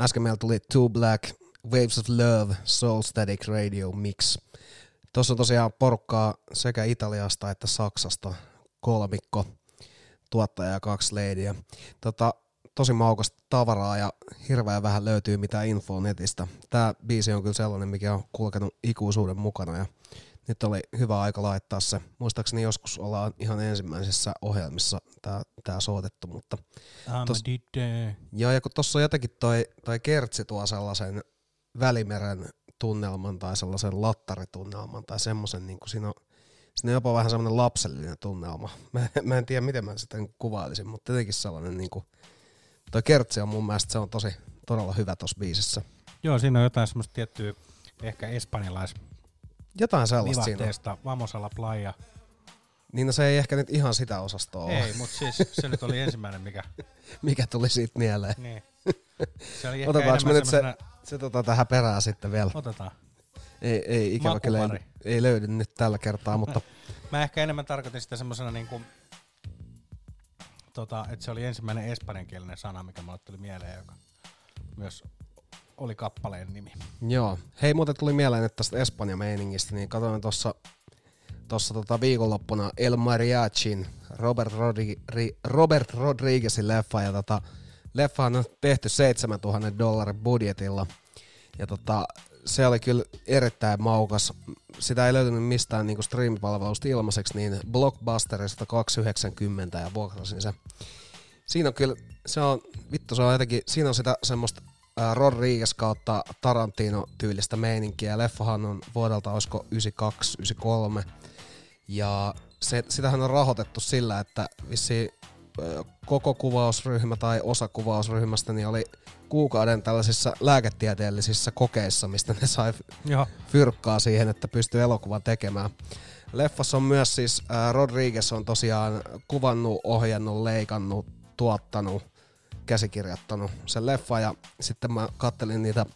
A: Äsken meillä tuli Two Black, Waves of Love, Soul Static Radio Mix. Tuossa on tosiaan porukkaa sekä Italiasta että Saksasta kolmikko, tuottaja ja kaksi leidiä. Tota, tosi maukasta tavaraa ja hirveän vähän löytyy mitään infoa netistä. Tämä biisi on kyllä sellainen, mikä on kulkenut ikuisuuden mukana ja nyt oli hyvä aika laittaa se. Muistaakseni joskus ollaan ihan ensimmäisessä ohjelmissa tämä tää soitettu, mutta tos-. Joo, ja kun tuossa on jotenkin toi, toi kertsi tuo sellaisen välimeren tunnelman tai sellaisen lattaritunnelman tai semmoisen, niin kuin siinä on, siinä on jopa vähän semmoinen lapsellinen tunnelma. Mä, mä en tiedä, miten mä sitä kuvailisin, mutta jotenkin sellainen, niin kuin, toi kertsi on mun mielestä se on tosi todella hyvä tuossa biisissä.
B: Joo, siinä on jotain semmoista tiettyä ehkä espanjalais
A: Jotain sellaista siinä
B: vivahteesta, Vamos a la playa.
A: Niin no se ei ehkä nyt ihan sitä osastoa ole.
B: Ei, mutta siis se nyt oli ensimmäinen, mikä...
A: Mikä tuli siitä mieleen.
B: Niin. Se oli ehkä
A: Otetaanko me nyt se,
B: semmosena-
A: se tota tähän perään sitten vielä?
B: Otetaan.
A: Ei, ei ikävä kyllä ei, ei löydy nyt tällä kertaa, mutta
B: Mä ehkä enemmän tarkoitin sitä semmoisena niinku, tota, että se oli ensimmäinen espanjankielinen sana, mikä mulle tuli mieleen, joka myös oli kappaleen nimi.
A: Joo. Hei, muuten tuli mieleen, että tästä Espanja-meiningistä, niin katsoin tuossa tossa tota viikonloppuna El Mariachin Robert, Rodri- Ri- Robert Rodriguezin leffa, ja tota, leffa on tehty 7000 dollarin budjetilla, ja tota, se oli kyllä erittäin maukas. Sitä ei löytynyt mistään niinku streamipalvelusta ilmaiseksi, niin Blockbusterista 290 ja vuokrasin se. Siinä on kyllä, se on, vittu se on jotenkin, siinä on sitä semmoista Rodriguez kautta Tarantino-tyylistä meininkiä. Leffahan on vuodelta, olisiko 92, 93. Ja se, sitähän on rahoitettu sillä, että vissi koko kuvausryhmä tai osa kuvausryhmästä niin oli kuukauden tällaisissa lääketieteellisissä kokeissa, mistä ne sai
B: Joo.
A: fyrkkaa siihen, että pystyy elokuvan tekemään. Leffassa on myös siis äh, Rodriguez on tosiaan kuvannut, ohjannut, leikannut, tuottanut, käsikirjoittanut sen leffa ja sitten mä kattelin niitä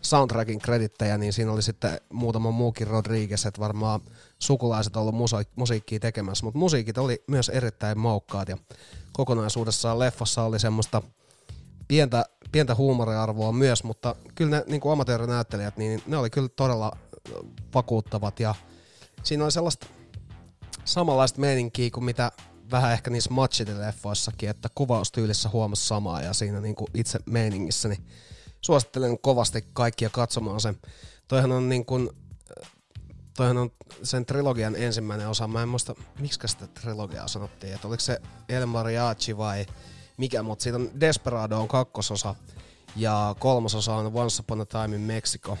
A: soundtrackin kredittejä, niin siinä oli sitten muutama muukin Rodriguez, että varmaan sukulaiset ollut musa- musiikkia tekemässä, mutta musiikit oli myös erittäin maukkaat ja kokonaisuudessaan leffassa oli semmoista pientä, pientä huumoriarvoa myös, mutta kyllä ne niin kuin amatöörinäyttelijät, niin ne oli kyllä todella vakuuttavat ja siinä oli sellaista samanlaista meininkiä kuin mitä vähän ehkä niissä Machete-leffoissakin, että kuvaustyylissä huomasi samaa ja siinä niin kuin itse meiningissä, niin suosittelen kovasti kaikkia katsomaan sen. Toihan on niin kuin, toihan on sen trilogian ensimmäinen osa, mä en muista, miksi sitä trilogiaa sanottiin, että oliko se El Mariachi vai mikä, mutta siitä on Desperado on kakkososa ja kolmososa on Once Upon a Time in Mexico.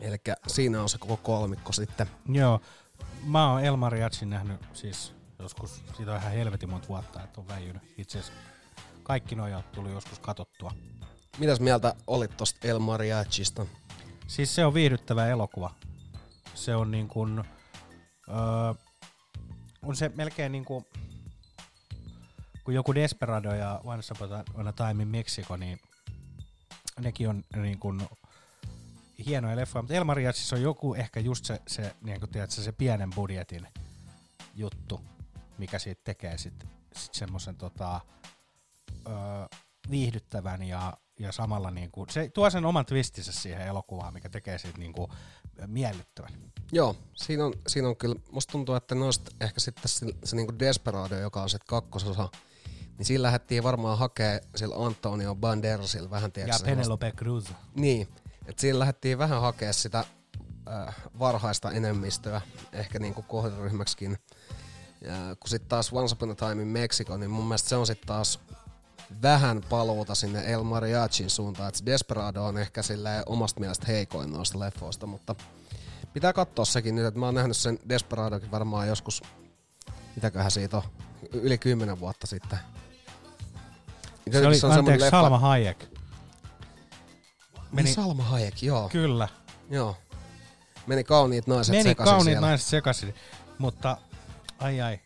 A: Eli siinä on se koko kolmikko sitten.
B: Joo, mä oon El Mariachin nähnyt siis joskus, siitä on ihan helvetin monta vuotta, että on väijynyt. Itse asiassa kaikki nojat tuli joskus katottua.
A: Mitäs mieltä olit tosta El Mariachista?
B: Siis se on viihdyttävä elokuva. Se on niin kuin, öö, on se melkein niin kuin, kun joku Desperado ja Once Upon a Time in Mexico, niin nekin on niin kuin hienoja leffoja, mutta El Mariachissa on joku ehkä just se, se, niin kuin tiedätkö, se pienen budjetin juttu, mikä siitä tekee sitten sit semmoisen tota, viihdyttävän ja, ja samalla niinku, se tuo sen oman twistinsä siihen elokuvaan, mikä tekee siitä niinku miellyttävän.
A: Joo, siinä on, siinä on kyllä, musta tuntuu, että noista ehkä sitten se, se niinku Desperado, joka on sitten kakkososa, niin siinä lähdettiin varmaan hakea sillä Antonio Banderasilla vähän tiedätkö,
B: Ja Penelope Cruz.
A: Niin, että siinä lähdettiin vähän hakea sitä äh, varhaista enemmistöä, ehkä niinku kohderyhmäksikin. Ja kun sitten taas Once Upon a Time in Mexico, niin mun mielestä se on sitten taas vähän paluuta sinne El Mariachin suuntaan. Et se Desperado on ehkä silleen omasta mielestä heikoin noista leffoista, mutta pitää katsoa sekin nyt, että mä oon nähnyt sen Desperadokin varmaan joskus, mitäköhän siitä on, yli kymmenen vuotta sitten.
B: Se oli,
A: on semmonen
B: anteeksi,
A: leffa-
B: Salma Hayek.
A: Meni Salma Hayek, joo.
B: Kyllä.
A: Joo. Meni kauniit naiset
B: Meni
A: sekaisin
B: kauniit
A: siellä.
B: naiset sekaisin, mutta ai ai,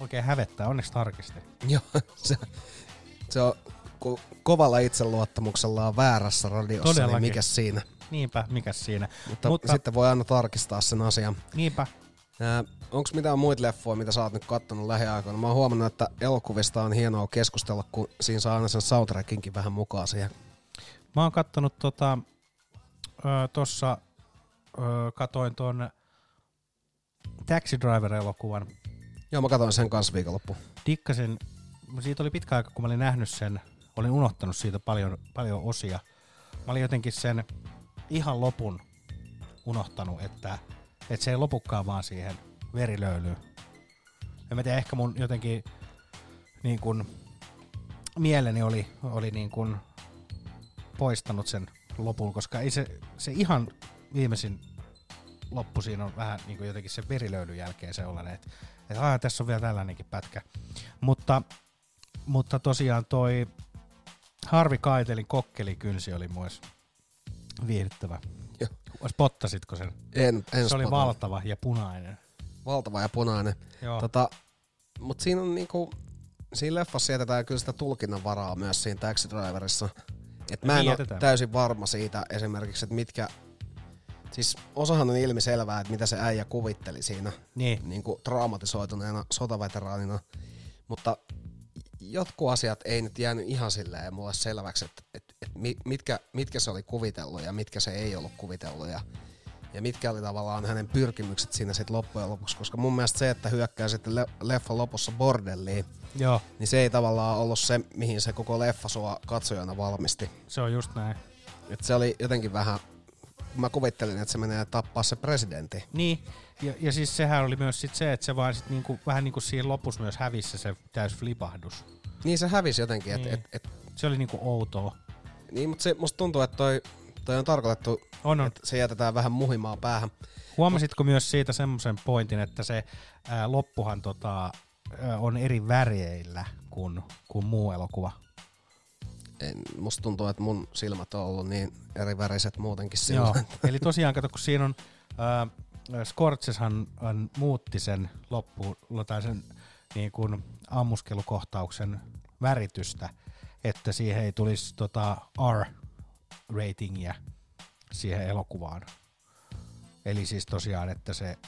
B: oikein hävettää, onneksi tarkistin.
A: Joo, se, se on, kun kovalla itseluottamuksella on väärässä radiossa,
B: Todellakin.
A: niin mikä siinä.
B: Niinpä, mikäs siinä.
A: Mutta,
B: Mutta-
A: sitten voi aina tarkistaa sen asian.
B: Niinpä.
A: Onko mitään muita leffoja, mitä sä oot nyt kattonut lähiaikoina? Mä oon huomannut, että elokuvista on hienoa keskustella, kun siinä saa aina sen soundtrackinkin vähän mukaan siihen.
B: Mä oon kattonut tota, ö, katoin ton Taxi Driver-elokuvan.
A: Joo, mä katsoin sen kanssa viikonloppu.
B: Dikkasin, siitä oli pitkä aika, kun mä olin nähnyt sen, olin unohtanut siitä paljon, paljon osia. Mä olin jotenkin sen ihan lopun unohtanut, että, että se ei lopukaan vaan siihen verilöylyyn. En mä tiedä, ehkä mun jotenkin niin kun, mieleni oli, oli niin kun poistanut sen lopun, koska ei se, se ihan viimeisin loppu siinä on vähän niin jotenkin sen verilöylyn jälkeen sellainen, että, että aah, tässä on vielä tällainenkin pätkä. Mutta, mutta tosiaan toi Harvi Kaitelin kokkelikynsi oli myös viihdyttävä.
A: Joo.
B: Spottasitko sen?
A: En, en
B: se oli
A: spotannut.
B: valtava ja punainen.
A: Valtava ja punainen.
B: Joo.
A: Tota, Mutta siinä on niinku, siinä leffassa jätetään kyllä sitä tulkinnan varaa myös siinä Taxi Driverissa. Et mä en
B: Niin
A: ole täysin varma siitä esimerkiksi, että mitkä, siis osahan on ilmi selvää, että mitä se äijä kuvitteli siinä
B: Niin.
A: niin kuin traumatisoituneena sotaveteraanina, mutta jotkut asiat ei nyt jäänyt ihan silleen mulle selväksi, että, että, että mi- mitkä, mitkä se oli kuvitellut ja mitkä se ei ollut kuvitellut ja, ja mitkä oli tavallaan hänen pyrkimykset siinä sitten loppujen lopuksi, koska mun mielestä se, että hyökkää sitten le- leffan lopussa bordelliin,
B: Joo.
A: niin se ei tavallaan ollut se, mihin se koko leffa sua katsojana valmisti.
B: Se on just näin.
A: Et se oli jotenkin vähän, mä kuvittelin, että se menee tappaa se presidentti.
B: Niin, ja, ja siis sehän oli myös sit se, että se vaan sit niinku, vähän niinku siinä lopussa myös hävisi se täys flipahdus.
A: Niin se hävisi jotenkin, että
B: Niin.
A: et, et,
B: Se oli niinku outoa.
A: Niin, mutta se, musta tuntuu, että toi, toi on tarkoitettu,
B: on, on.
A: että se jätetään vähän muhimaan päähän.
B: Huomasitko myös siitä semmoisen pointin, että se ää, loppuhan tota, ää, on eri väreillä kuin, kuin muu elokuva?
A: En, musta tuntuu, että mun silmät on ollut niin eri väriset muutenkin
B: Joo,
A: silloin.
B: eli tosiaan kato, kun siinä on, äh, Scorcheshan hän muutti sen loppuun, tai sen niin kuin ammuskelukohtauksen väritystä, että siihen ei tulisi tota R-ratingia siihen elokuvaan. Eli siis tosiaan, että se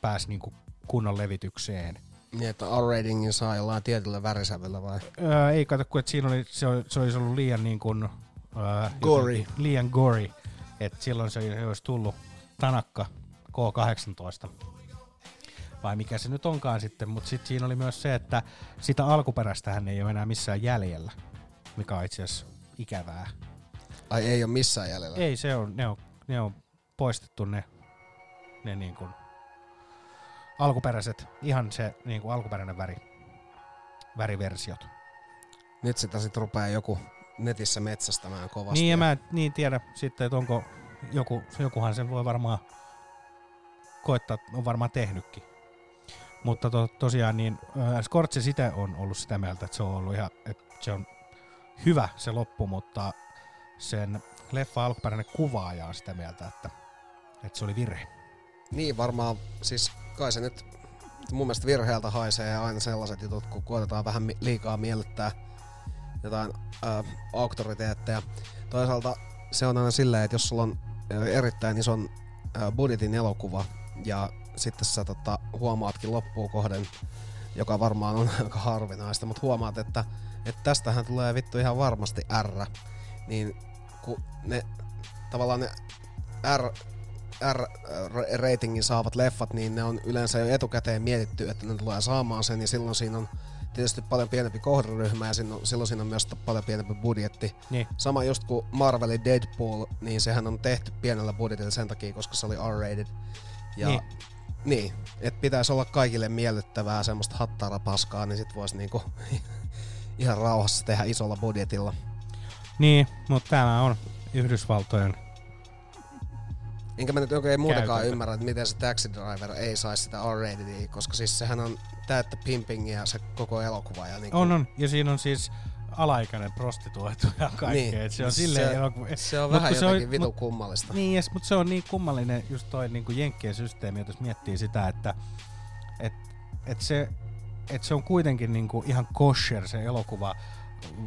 B: pääsi niin kuin kunnon levitykseen.
A: Niin, että R-ratingin saa jollain tietyllä värisävyllä vai?
B: Öö, ei kato, kun et siinä oli, se, oli, se olisi ollut liian niin kuin, öö,
A: Gory.
B: jotenkin Liian gory. Että silloin se olisi tullut tanakka K18. Vai mikä se nyt onkaan sitten, mutta sitten siinä oli myös se, että sitä alkuperäistähän ei ole enää missään jäljellä, mikä on itse asiassa ikävää.
A: Ai ei ole missään jäljellä?
B: Ei, se on, ne on, ne on poistettu ne, ne niin kuin alkuperäiset, ihan se niin kuin alkuperäinen väri, väriversiot.
A: Nyt sitä sit rupeaa joku netissä metsästämään kovasti.
B: Niin, ja mä niin tiedä sitten, että onko joku, jokuhan sen voi varmaan koittaa, on varmaan tehnytkin. Mutta to, tosiaan niin äh, Scorche sitä on ollut sitä mieltä, että se on ollut ihan, että se on hyvä se loppu, mutta sen leffa alkuperäinen kuvaaja on sitä mieltä, että, että se oli virhe.
A: Niin varmaan, siis kai se nyt mun mielestä virheeltä haisee aina sellaiset jutut, kun koetetaan vähän liikaa miellyttää jotain ää, auktoriteetteja. Toisaalta se on aina silleen, että jos sulla on erittäin ison ää, budjetin elokuva ja sitten sä tota, huomaatkin loppuun kohden joka varmaan on aika harvinaista, mutta huomaat, että, että tästähän tulee vittu ihan varmasti R, niin kun ne tavallaan ne R, R-ratingin saavat leffat, niin ne on yleensä jo etukäteen mietitty, että ne tulee saamaan sen, ja silloin siinä on tietysti paljon pienempi kohderyhmä, ja silloin, silloin siinä on myös paljon pienempi budjetti.
B: Niin.
A: Sama just kuin Marvelin Deadpool, niin sehän on tehty pienellä budjetilla sen takia, koska se oli R-rated. Ja
B: Niin.
A: niin, että pitäisi olla kaikille miellyttävää semmoista hattarapaskaa, niin sit voisi niinku ihan rauhassa tehdä isolla budjetilla.
B: Niin, mutta tämä on Yhdysvaltojen
A: Enkä mä nyt oikein muutakaan
B: Käytäntö.
A: ymmärrä, että miten se Taxi Driver ei saisi sitä R-ratedia, koska siis sehän on täyttä pimpingiä se koko elokuva. Ja niinku,
B: On, on. Ja siinä on siis alaikäinen prostituoitu ja kaikkea.
A: Niin.
B: Et se on
A: Se-
B: elokuva.
A: se on
B: Mut
A: vähän
B: kun
A: jotenkin vitu
B: mut-
A: kummallista.
B: Niin, yes, mutta se on niin kummallinen just toi niin kuin Jenkkien systeemi, jos miettii sitä, että et, et se, et se on kuitenkin niin kuin ihan kosher se elokuva,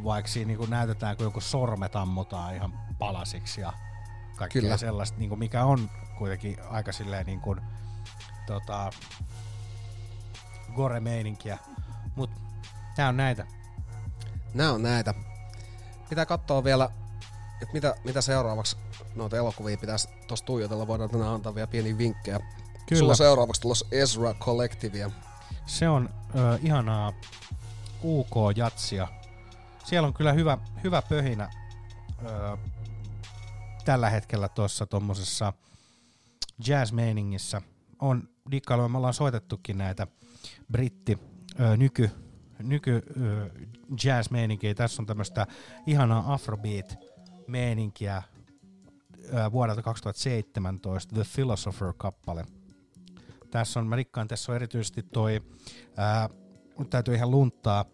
B: vaikka siinä niin kuin näytetään, kun joku sormet ammutaan ihan palasiksi ja kaikkea
A: Kyllä.
B: sellaista, niin kuin mikä on kuitenkin aika silleen niin kuin, tota, gore-meininkiä. Mut tää on näitä.
A: Nämä on näitä. Pitää katsoa vielä, että mitä, mitä seuraavaksi noita elokuvia pitäisi tuossa tuijotella. Voidaan tänään antaa vielä pieniä vinkkejä.
B: Kyllä.
A: Sulla on seuraavaksi tulossa Ezra Collectivea.
B: Se on ö, ihanaa UK-jatsia. Siellä on kyllä hyvä, hyvä pöhinä ö, tällä hetkellä tuossa tuommoisessa jazz-meiningissä. On dikkailu, me ollaan soitettukin näitä britti ö, nyky, nyky ö, jazz-meininkiä. Tässä on tämmöistä ihanaa afrobeat-meininkiä ö, vuodelta 2017, The Philosopher-kappale. Tässä on, mä rikkaan, tässä on erityisesti toi, ää, täytyy ihan lunttaa,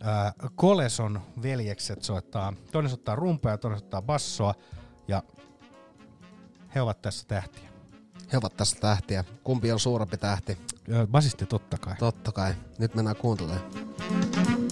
B: ää, Koleson veljekset soittaa, toinen soittaa rumpea ja toinen soittaa bassoa, ja he ovat tässä tähtiä.
A: He ovat tässä tähtiä. Kumpi on suurempi tähti?
B: Basisti totta kai.
A: Totta kai. Nyt mennään kuuntelemaan.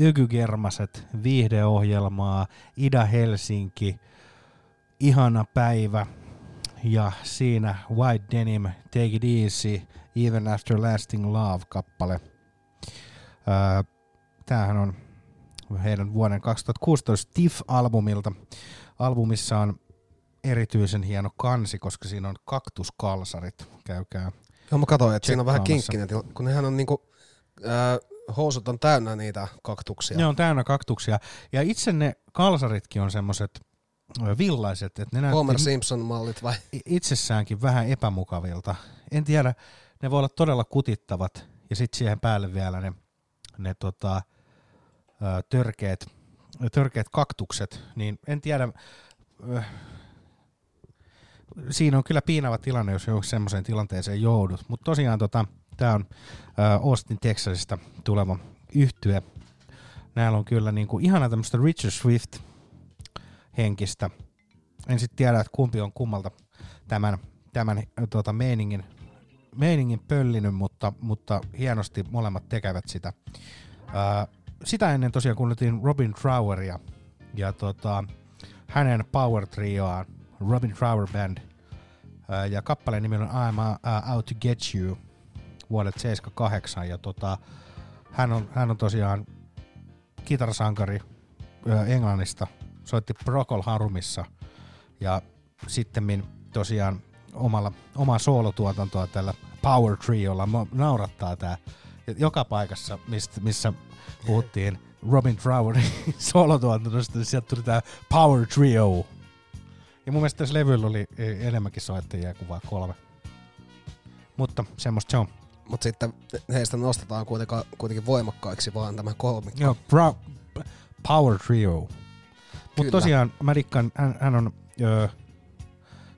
B: Kuuntelet Ökygermaset viihdeohjelmaa, Ida-Helsinki, ihana päivä ja siinä White Denim, Take It Easy, Even After Lasting Love-kappale. Öö, tämähän on heidän vuoden 2016 TIFF-albumilta. Albumissa on erityisen hieno kansi, koska siinä on kaktuskalsarit. Käykää
A: Joo, mä katsoin, että siinä on vähän kinkkinen, kun nehän on niinku, äh, housut on täynnä niitä kaktuksia.
B: Ne on täynnä kaktuksia. Ja itse ne kalsaritkin on semmoiset villaiset, että ne
A: Homer Simpson-mallit vai?
B: itsessäänkin vähän epämukavilta. En tiedä, ne voi olla todella kutittavat ja sitten siihen päälle vielä ne, ne tota, törkeät, törkeät kaktukset, niin en tiedä, siinä on kyllä piinava tilanne, jos semmoiseen tilanteeseen joudut. Mutta tosiaan tota, tämä on Austin, Texasista tuleva yhtye. Näillä on kyllä niinku ihana tämmöistä Richard Swift henkistä. En sitten tiedä, että kumpi on kummalta tämän, tämän ö, tota, meiningin, meiningin pöllinyt, mutta, mutta hienosti molemmat tekevät sitä. Sitä ennen tosiaan kuunneltiin Robin Troweria ja tota, hänen Power Trioaan, Robin Trower Band. Ja kappaleen nimi on I'm uh, Out to Get You vuodelta 78 ja tota, hän, on, hän on tosiaan kitarasankari Englannista, soitti Procol Harumissa ja sitten tosiaan omalla, omaa soolotuotantoa tällä Power Triolla. Mua naurattaa tää. Joka paikassa, mistä, missä puhuttiin Robin Trowerin soolotuotantosta, niin sieltä tuli tää Power Trio. Ja mun mielestä tässä levyllä oli e, enemmänkin soittajia kuin vaan kolme. Mutta semmoista se on.
A: Mutta sitten heistä nostetaan kuitenkin, kuitenkin voimakkaiksi vaan tämä kolmikko.
B: Joo, Pro, Power Trio. Mutta tosiaan mä hän, hän on öö,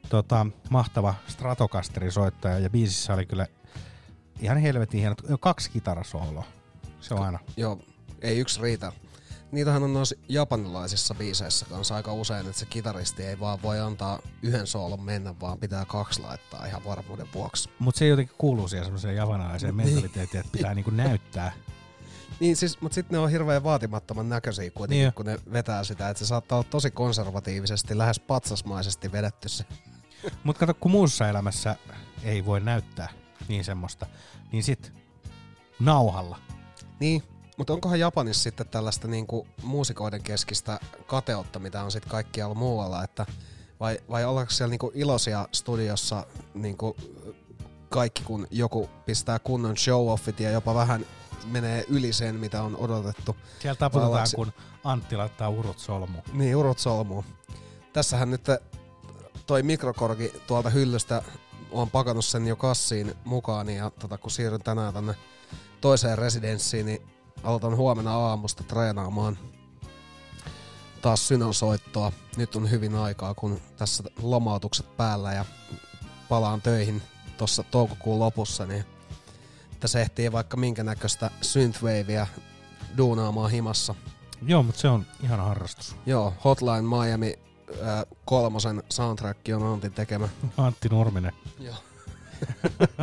B: tota, mahtava Stratocasterin soittaja ja biisissä oli kyllä ihan helvetin hienot, jo kaksi kitarasooloa. Se on aina.
A: Joo, ei yksi riitä. Niitähän on noissa japanilaisissa biiseissä kanssa aika usein, että se kitaristi ei vaan voi antaa yhden soolon mennä, vaan pitää kaksi laittaa ihan varmuuden vuoksi.
B: Mutta se jotenkin kuuluu siihen semmoiseen japanilaiseen
A: Niin.
B: mentaliteettiin, että pitää niinku näyttää.
A: Niin siis, mutta sitten ne on hirveän vaatimattoman näköisiä kuitenkin,
B: Niin.
A: kun ne vetää sitä, että se saattaa olla tosi konservatiivisesti, lähes patsasmaisesti vedetty se.
B: Mutta kato, kun muussa elämässä ei voi näyttää niin semmoista, niin sit nauhalla.
A: Niin, mutta onkohan Japanissa sitten tällaista niinku muusikoiden keskistä kateutta, mitä on sitten kaikkialla muualla, että vai, vai ollaanko siellä niinku iloisia studiossa niinku kaikki, kun joku pistää kunnon show-offit ja jopa vähän menee yli sen, mitä on odotettu.
B: Siellä taputetaan,
A: ollaanko-
B: kun Antti laittaa urut solmuun.
A: Niin, urut solmuun. Tässähän nyt toi mikrokorgi tuolta hyllystä, on pakannut sen jo kassiin mukaan ja tota, kun siirryn tänään tänne toiseen residenssiin, niin aloitan huomenna aamusta treenaamaan taas synonsoittoa. Nyt on hyvin aikaa, kun tässä lomautukset päällä ja palaan töihin tuossa toukokuun lopussa, niin tässä ehtii vaikka minkä näköistä synthwavea duunaamaan himassa.
B: Joo, mutta se on ihana harrastus.
A: Joo, Hotline Miami äh, kolmosen soundtrack on Antin tekemä.
B: Antti Nurminen.
A: Joo.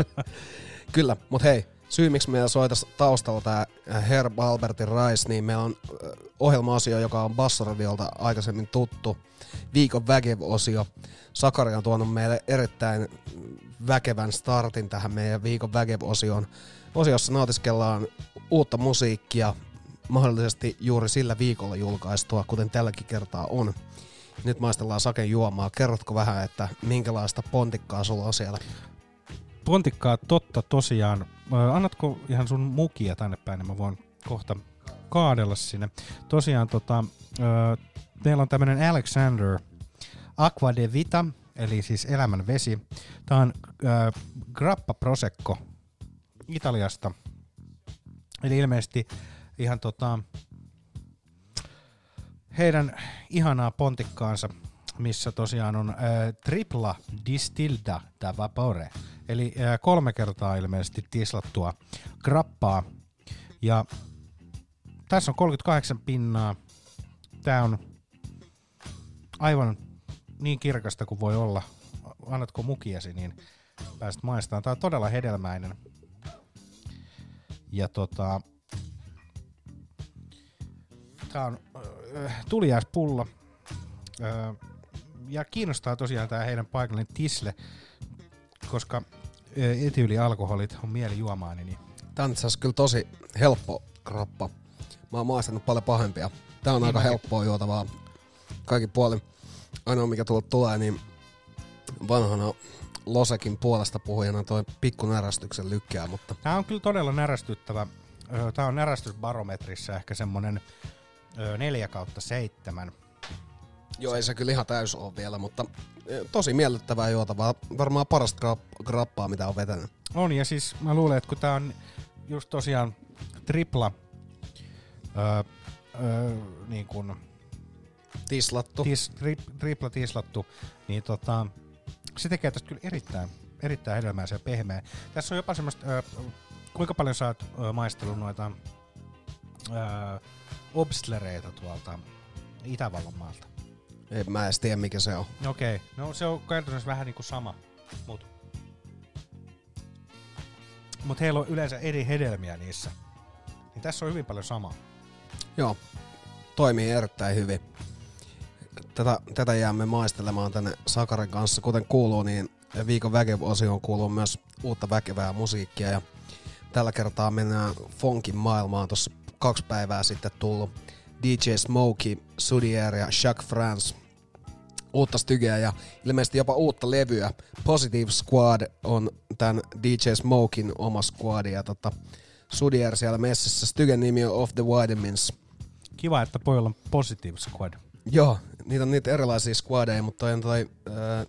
A: Kyllä, mutta hei, syy, miksi meillä soitas taustalla tämä Herb Albertin Rice, niin meillä on äh, ohjelma-osio, joka on Bassoradiolta aikaisemmin tuttu. Viikon Väkev-osio. Sakari on tuonut meille erittäin väkevän startin tähän meidän Viikon Väkev-osioon. Osiossa nautiskellaan uutta musiikkia, mahdollisesti juuri sillä viikolla julkaistua, kuten tälläkin kertaa on. Nyt maistellaan Saken juomaa. Kerrotko vähän, että minkälaista pontikkaa sulla on siellä?
B: Pontikkaa totta tosiaan. Annatko ihan sun mukia tänne päin, niin mä voin kohta kaadella sinne. Tosiaan tota, ö, meillä on tämmönen Alexander Aqua de Vita, eli siis elämän vesi. Tää on ö, Grappa Prosecco Italiasta. Eli ilmeisesti ihan tota, heidän ihanaa pontikkaansa, missä tosiaan on äh, tripla distilda da vapore, eli äh, kolme kertaa ilmeisesti tislattua grappaa. Ja tässä on 38 pinnaa. Tää on aivan niin kirkasta kuin voi olla. Annatko mukiasi, niin pääset maistamaan. Tää on todella hedelmäinen. Ja tota, Tää on äh, tuliaispullo. Äh, ja kiinnostaa tosiaan tää heidän paikallinen tisle, koska etyylialkoholit on mielijuomaani. Niin
A: Tää on kyllä tosi helppo krappa. Mä oon maistanut paljon pahempia. Tää on
B: Niin
A: aika
B: mäkin.
A: helppoa juotavaa kaikin puolin. Ainoa mikä tuolta tulee, niin vanhana Losekin puolesta puhujana toi pikku närästyksen lykkää, mutta
B: Tää on kyllä todella närästyttävä. Tää on närästysbarometrissä ehkä semmonen 4 kautta 7.
A: joo ei se kyllä ihan täys ole vielä, mutta eh, tosi miellyttävää juotavaa. Varmaan parasta grapp- grappaa, mitä on vetänyt.
B: On, ja siis mä luulen, että kun tää on just tosiaan tripla öö, öö, niin kun
A: Tislattu.
B: Tis, tri, tripla tislattu, niin tota, se tekee tästä kyllä erittäin, erittäin hedelmäisen ja pehmeä. Tässä on jopa semmoista, öö, kuinka paljon sä oot öö, maistellut noita öö, obstlereita tuolta Itävallan maalta?
A: En mä edes tiedä mikä se on.
B: Okei, okay. no se on käytännössä vähän niinku sama, mut mut heillä on yleensä eri hedelmiä niissä. Niin tässä on hyvin paljon samaa.
A: Joo, toimii erittäin hyvin. Tätä, tätä jäämme maistelemaan tänne Sakarin kanssa. Kuten kuuluu, niin viikon väkev-osioon kuuluu myös uutta väkevää musiikkia. Ja tällä kertaa mennään funkin maailmaan. Tuossa kaksi päivää sitten tullut DJ Smokey, Sudier ja Jacques France. Uutta stygeä ja ilmeisesti jopa uutta levyä. Positive Squad on tämän DJ Smokin oma squad ja tota, Sudier siellä messissä. Stygen nimi on Of the Vitamins.
B: Kiva, että pojalla on Positive Squad.
A: Joo, niitä on niitä erilaisia squadeja, mutta toi, toi äh,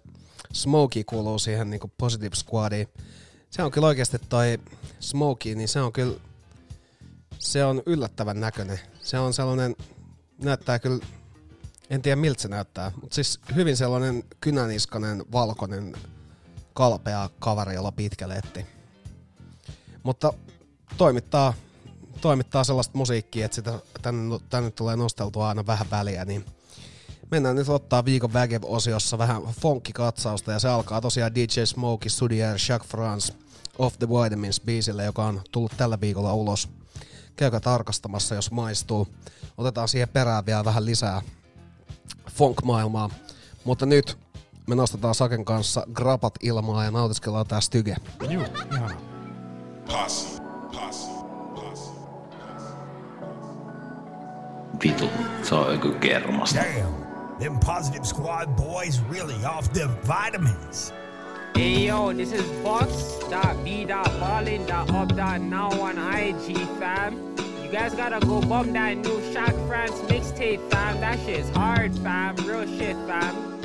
A: Smokey kuuluu siihen niinku Positive Squadiin. Se on kyllä oikeasti toi Smokey, niin se on kyllä, se on yllättävän näköinen. Se on sellainen, näyttää kyllä, en tiedä miltä se näyttää, mutta siis hyvin sellainen kynäniskanen, valkoinen, kalpea kaveri, jolla pitkä letti. Mutta toimittaa, toimittaa sellaista musiikkia, että sitä tänne, tänne tulee nosteltua aina vähän väliä, niin mennään nyt ottaa viikon Vägev-osiossa vähän funkkikatsausta ja se alkaa tosiaan DJ Smokey, Sudier, Jacques France, Off the Vitamins biisille, joka on tullut tällä viikolla ulos. Käykää tarkastamassa, jos maistuu. Otetaan siihen perään vielä vähän lisää funk-maailmaa. Mutta nyt me nostetaan Saken kanssa grapat ilmaa ja nautiskellaan tää styge.
B: Juu, ihana.
H: Posse, posse, posse.
E: Vitu, se on joku kermasta.
J: Damn, them Positive Squad boys really off their vitamins.
K: Hey yo, this is box.b.ballin.up.now on IG, fam. You guys gotta go bump that new Shock France mixtape, fam. That shit's hard, fam. Real shit, fam.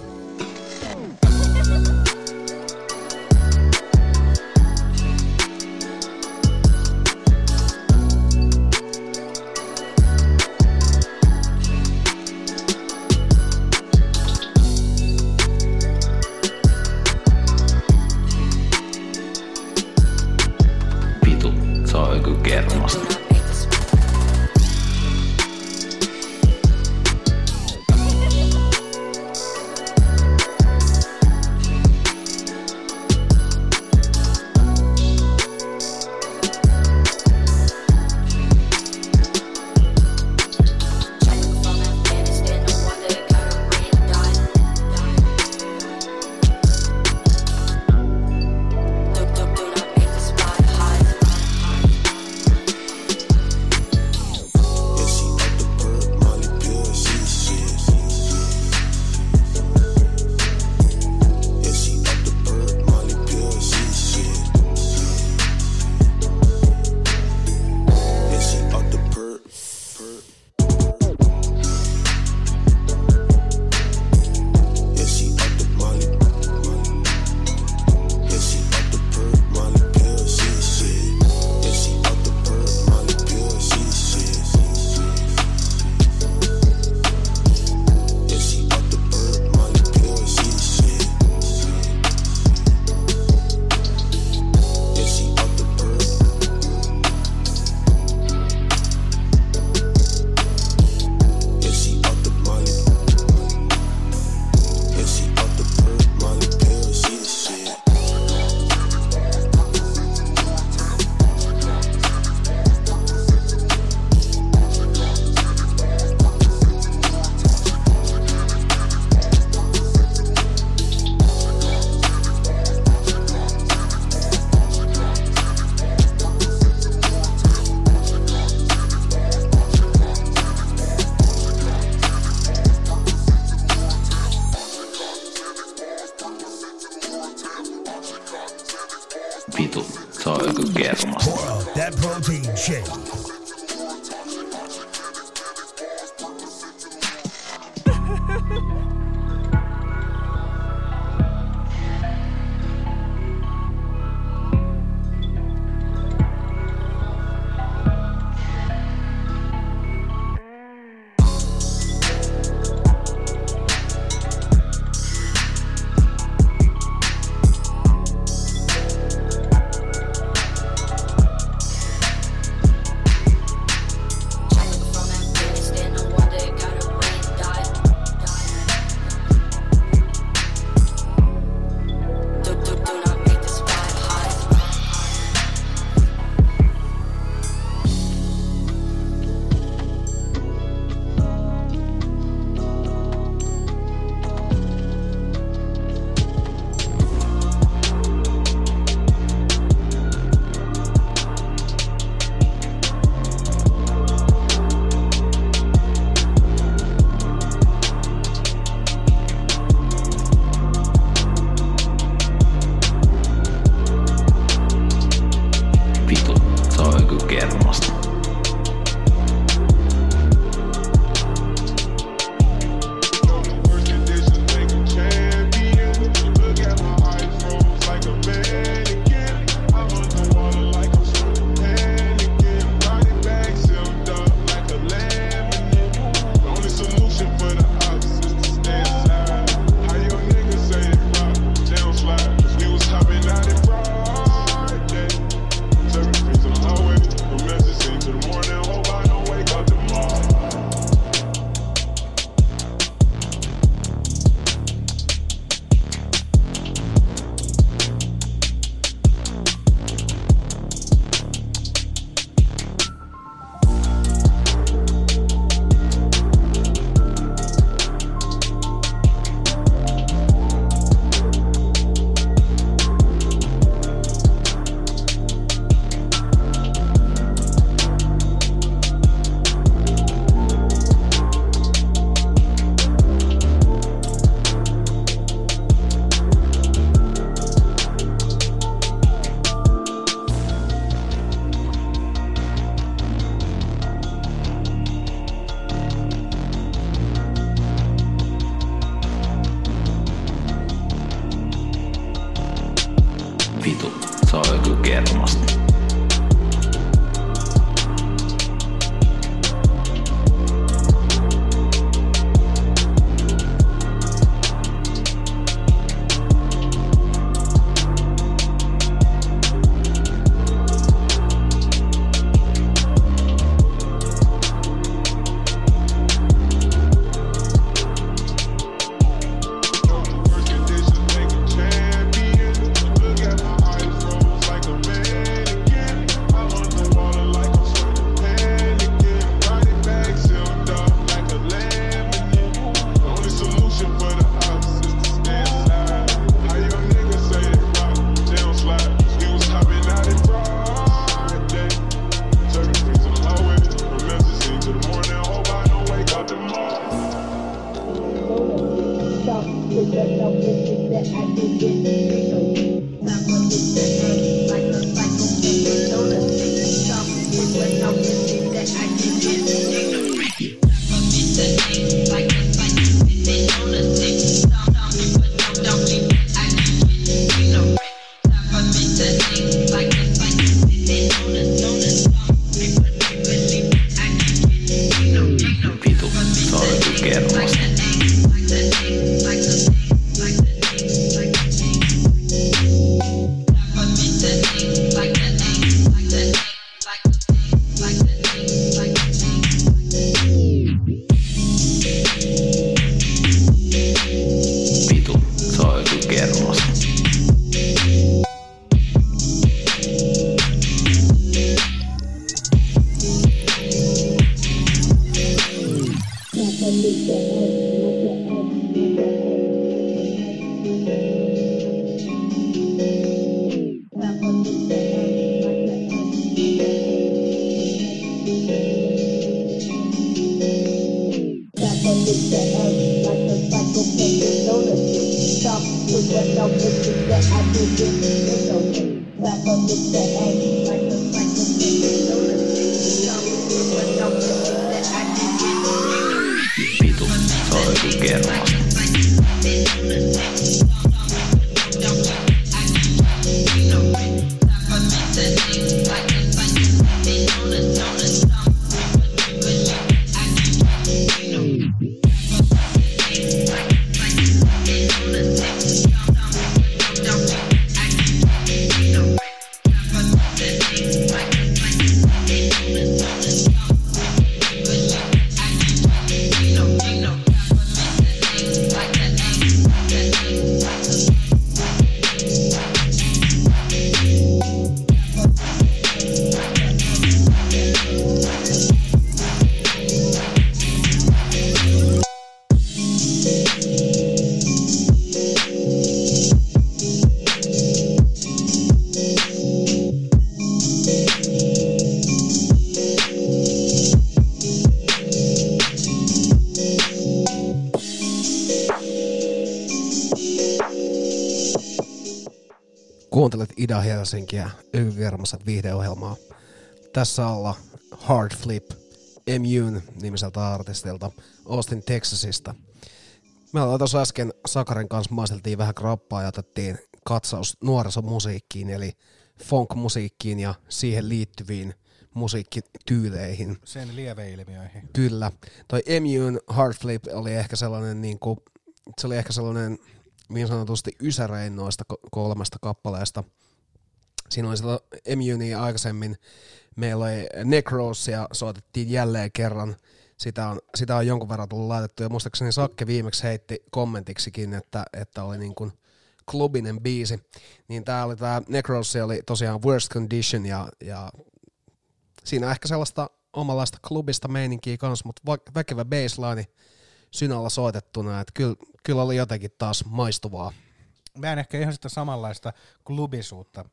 A: Ida Helsinkiä Ykykermaset viihdeohjelmaa. Tässä alla Hard Flip MUn nimiseltä artistilta Austin Texasista. Me ollaan tuossa äsken Sakarin kanssa maisteltiin vähän krappaa ja otettiin katsaus nuorisomusiikkiin eli funk-musiikkiin ja siihen liittyviin musiikkityyleihin.
B: Sen lieveilmiöihin.
A: Kyllä. Toi MUn Hard Flip oli ehkä sellainen, niin kuin, se oli ehkä sellainen niin sanotusti ysärein noista ko- kolmesta kappaleesta. Siinä oli silloin MUnia aikaisemmin. Meillä oli Necrosia, soitettiin jälleen kerran. Sitä on, sitä on jonkun verran tullut laitettu. Ja muistaakseni Sakke viimeksi heitti kommentiksikin, että, että oli niin kuin klubinen biisi. Niin tää oli tää Necrosia oli tosiaan Worst Condition ja, ja siinä ehkä sellaista omanlaista klubista meininkiä kanssa, mutta väkevä baseline synalla soitettuna, että kyllä, kyllä oli jotenkin taas maistuvaa.
B: Mä en ehkä ihan sitä samanlaista klubisuutta,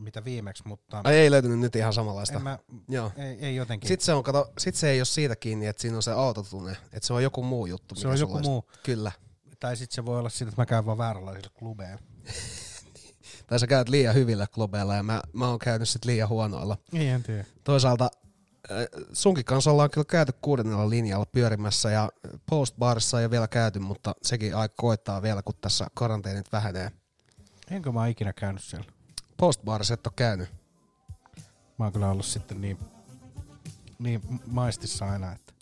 B: mitä viimeksi, mutta...
A: Ai ei löytynyt nyt ihan samanlaista.
B: En mä,
A: Joo.
B: Ei, ei jotenkin.
A: Sitten se, on, kato, sit se ei ole siitä kiinni, että siinä on se autotune, että se on joku muu juttu.
B: se on joku
A: olisi.
B: muu.
A: Kyllä.
B: Tai sitten se voi olla siitä, että mä käyn vaan vääränlaisilla klubeilla.
A: Tai sä käyt liian hyvillä klubeilla ja mä, mä oon käynyt sit liian huonoilla.
B: Ei en tiedä.
A: Toisaalta äh, sunkin kanssa ollaan kyllä käyty kuudennella linjalla pyörimässä ja postbarissa ei ole vielä käyty, mutta sekin aika koittaa vielä, kun tässä karanteenit vähenee.
B: Enkö mä ikinä käynyt siellä?
A: Postbarissa et ole käynyt.
B: Mä oon kyllä ollut sitten niin, niin maistissa aina, että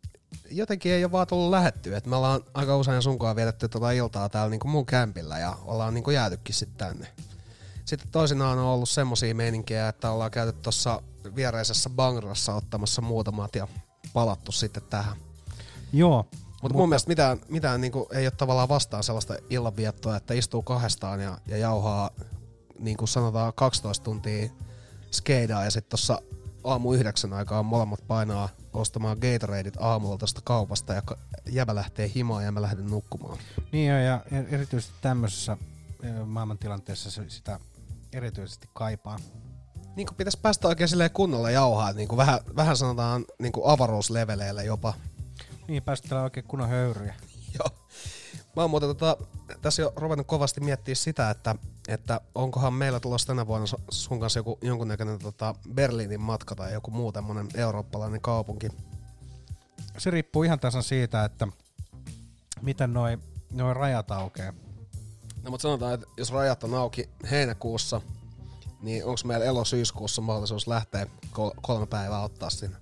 A: jotenkin ei ole vaan tullut lähettyä. Et me ollaan aika usein sunkaan vietetty tota iltaa täällä niinku mun kämpillä ja ollaan niinku jäätykin sitten tänne. Sitten toisinaan on ollut semmosia meininkiä, että ollaan käyty tuossa viereisessä Bangrassa ottamassa muutamat ja palattu sitten tähän.
B: Joo.
A: Mutta mun mielestä mitään, mitään niinku ei ole tavallaan vastaan sellaista illanviettoa, että istuu kahdestaan ja, ja jauhaa niin kuin sanotaan 12 tuntia skeidaa ja sitten tuossa aamu yhdeksän aikaa molemmat painaa ostamaan Gatoradeit aamulla tuosta kaupasta ja jäbä lähtee himaan ja mä lähden nukkumaan.
B: Niin jo, ja er- erityisesti tämmöisessä ö, maailmantilanteessa se sitä erityisesti kaipaa.
A: Niin kuin pitäisi päästä oikein silleen kunnolla jauhaa, niin kuin vähän, vähän sanotaan niin kuin avaruusleveleille jopa.
B: Niin, päästetään oikein kunnon höyryjä.
A: Joo. Mä oon muuten tota, tässä jo ruvennut kovasti miettiä sitä, että, että onkohan meillä tulossa tänä vuonna su- sun kanssa joku, jonkunnäköinen tota Berliinin matka tai joku muu tämmönen eurooppalainen kaupunki.
B: Se riippuu ihan tasan siitä, että miten noi, noi rajat aukeaa.
A: No mutta sanotaan, että jos rajat on auki heinäkuussa, niin onko meillä elo-syyskuussa mahdollisuus lähteä kol- kolme päivää ottaa sinne?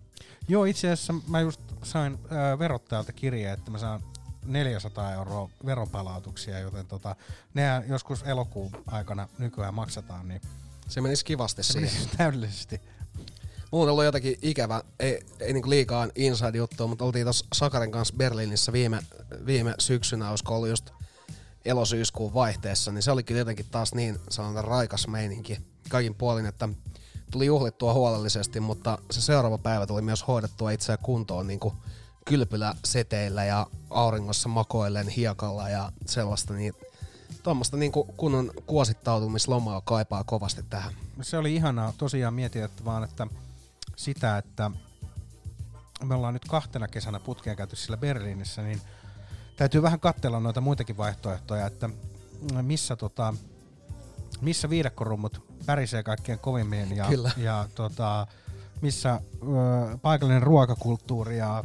B: Joo, itse asiassa mä just sain ö, verottajalta kirjeen, että mä saan 400 euroa veronpalautuksia, joten tota, nehän joskus elokuun aikana nykyään maksataan, niin
A: Se menisi kivasti
B: se
A: siihen.
B: menisi täydellisesti.
A: Mulla on ollut jotakin ikävä, ei, ei niinku liikaa inside juttua, mutta oltiin tuossa Sakarin kanssa Berliinissä viime, viime syksynä, olisiko ollut just elosyyskuun vaihteessa, niin se oli kyllä jotenkin taas niin sanotaan raikas meininki kaikin puolin, että tuli juhlittua huolellisesti, mutta se seuraava päivä tuli myös hoidettua itseä kuntoon niin kuin kylpyläseteillä ja auringossa makoillen hiekalla ja sellaista, niin tuommoista niin kunnon kuosittautumislomaa kaipaa kovasti tähän.
B: Se oli ihanaa. Tosiaan mietin, että vaan että sitä, että me ollaan nyt kahtena kesänä putkeen käyty siellä Berliinissä, niin täytyy vähän katsella noita muitakin vaihtoehtoja, että missä, tota, missä viidakkorummut pärisee kaikkein kovimmin ja,
A: Kyllä.
B: ja tota, missä ö, paikallinen ruokakulttuuri ja,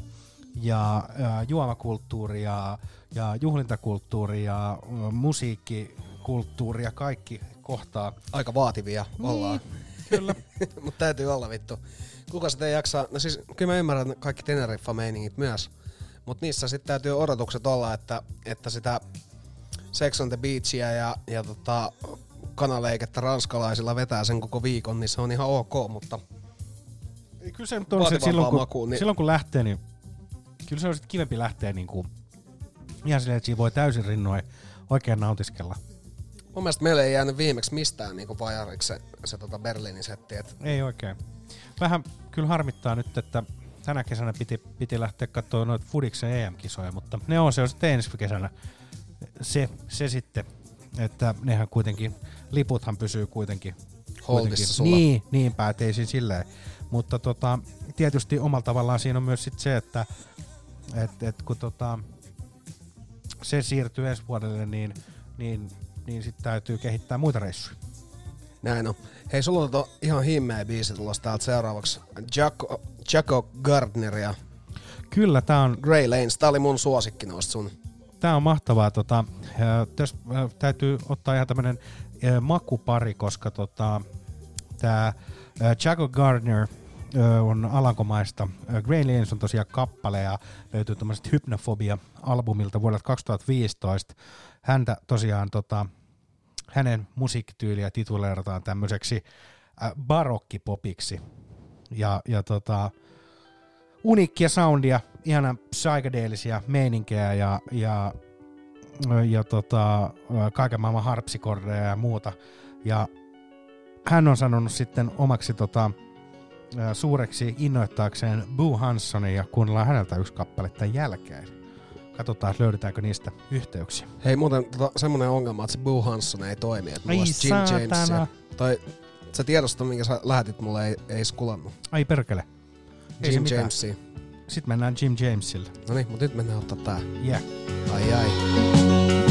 B: ja ö, juomakulttuuri ja, ja juhlintakulttuuri ja ö, musiikkikulttuuri ja kaikki kohtaa.
A: Aika vaativia ollaan.
B: Kyllä.
A: Mutta täytyy olla vittu. Kuka sitä ei jaksaa? No siis kyllä mä ymmärrän kaikki Teneriffa-meiningit myös. Mutta niissä sitten täytyy odotukset olla, että, että sitä Sex on the Beachia ja, ja tota, kanaleikettä ranskalaisilla vetää sen koko viikon, niin se on ihan ok, mutta
B: Kyllä se nyt on se, silloin, kun,
A: makuun, niin-
B: silloin kun lähtee, niin kyllä se on sit kivempi lähteä niin kuin, ihan silleen, että siinä voi täysin rinnoin oikein nautiskella.
A: mun mielestä meille ei jäänyt viimeksi mistään niin vajariksi se, se tota Berliinin setti. Et
B: Ei oikein. Vähän kyllä harmittaa nyt, että tänä kesänä piti, piti lähteä katsoa noita Fudiksen EM-kisoja, mutta ne on se on sitten ensi kesänä se, se sitten, että nehän kuitenkin, liputhan pysyy kuitenkin
A: Holdissa sulla.
B: Niin, niinpä, et ei siinä silleen. Mutta tota, tietysti omalla tavallaan siinä on myös sit se, että et, et kun tota, se siirtyy ensi vuodelle, niin, niin, niin sitten täytyy kehittää muita reissuja.
A: Näin on. Hei, sulla on to ihan himmeä biisi tulossa täältä seuraavaksi. Jaco, Jaco Gardner ja
B: Kyllä, tää on,
A: Grey Lanes. Tää oli mun suosikki noista sun.
B: tää on mahtavaa. Tota, tässä äh, täytyy ottaa ihan tämmönen makupari, koska tota, tää Jaco Gardner on Alankomaista. Grey Lanes on tosiaan kappale ja löytyy tämmöisestä Hypnophobia-albumilta vuodelta 2015. Häntä tosiaan tota, hänen musiikkityyliä tituleerataan tämmöiseksi barokkipopiksi. Ja, ja tota, uniikkia soundia, ihana psykedeellisia meininkejä ja, ja, ja tota, kaiken maailman harpsikordeja ja muuta. Ja hän on sanonut sitten omaksi tota, suureksi innoittaakseen Boo Hanssonin ja kuunnellaan häneltä yksi kappale tämän jälkeen. Katsotaan, löydetäänkö niistä yhteyksiä.
A: Hei, muuten tota, semmonen ongelma, että se Boo Hanson ei toimi. Että mulla
B: Ai
A: olisi Jim. Jamesia. Tai se tiedosto, minkä sä lähetit mulle, ei, ei skulannut.
B: Ai perkele. Ei
A: Jim. Jamesia.
B: Sitten mennään Jim Jamesille.
A: No niin, mutta nyt mennään ottaa tää.
B: Yeah.
A: Ai ai.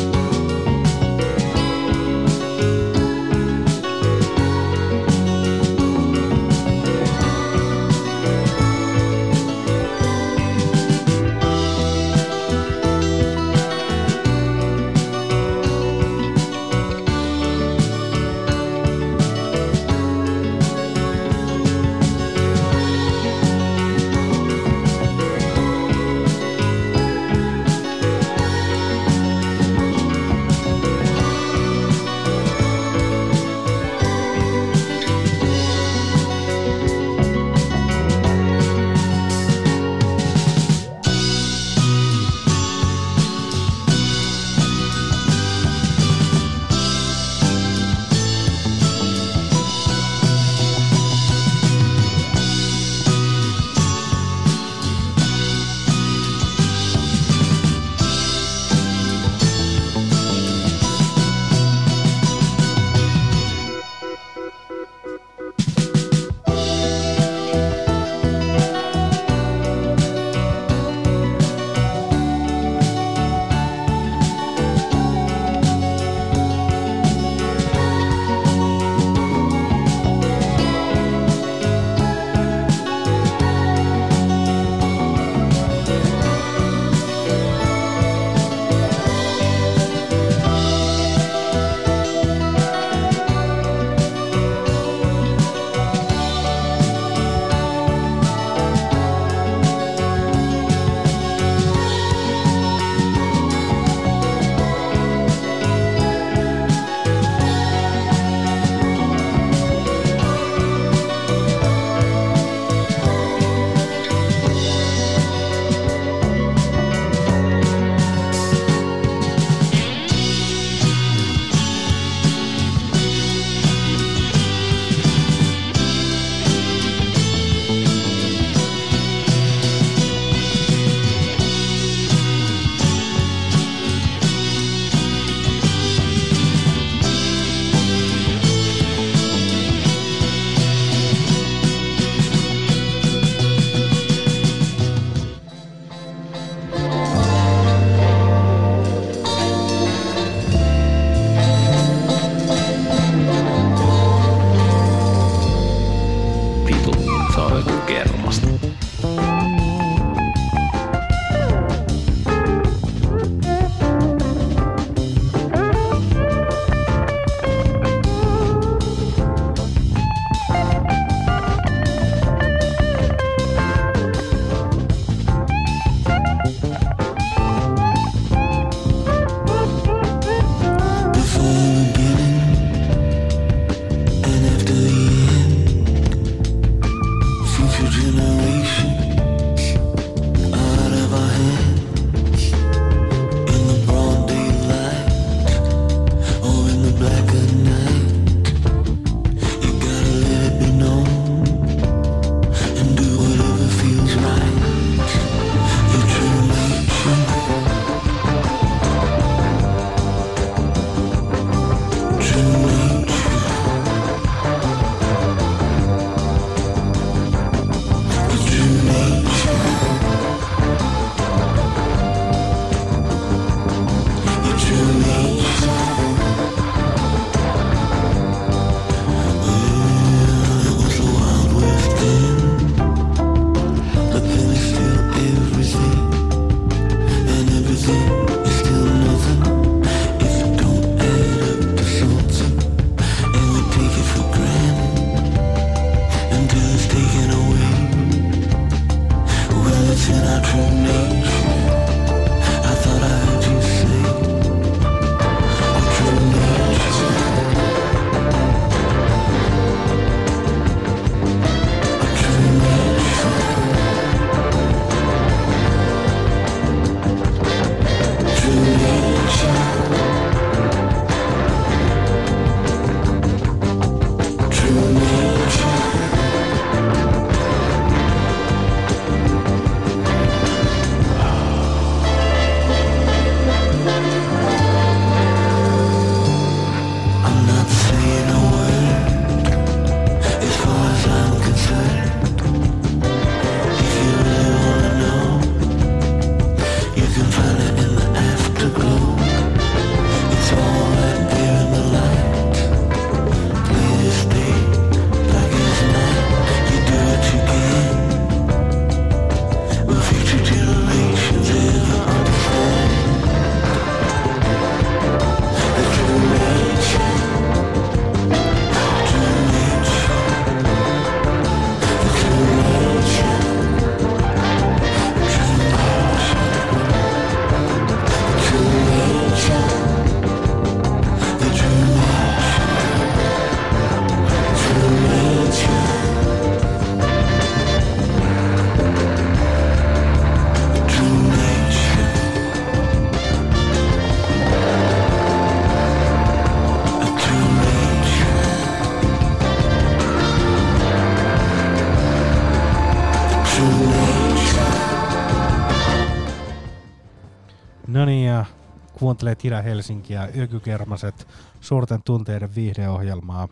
B: Kuuntelet Itä-Helsinkiä, Yökykermaset, suurten tunteiden viihdeohjelmaa.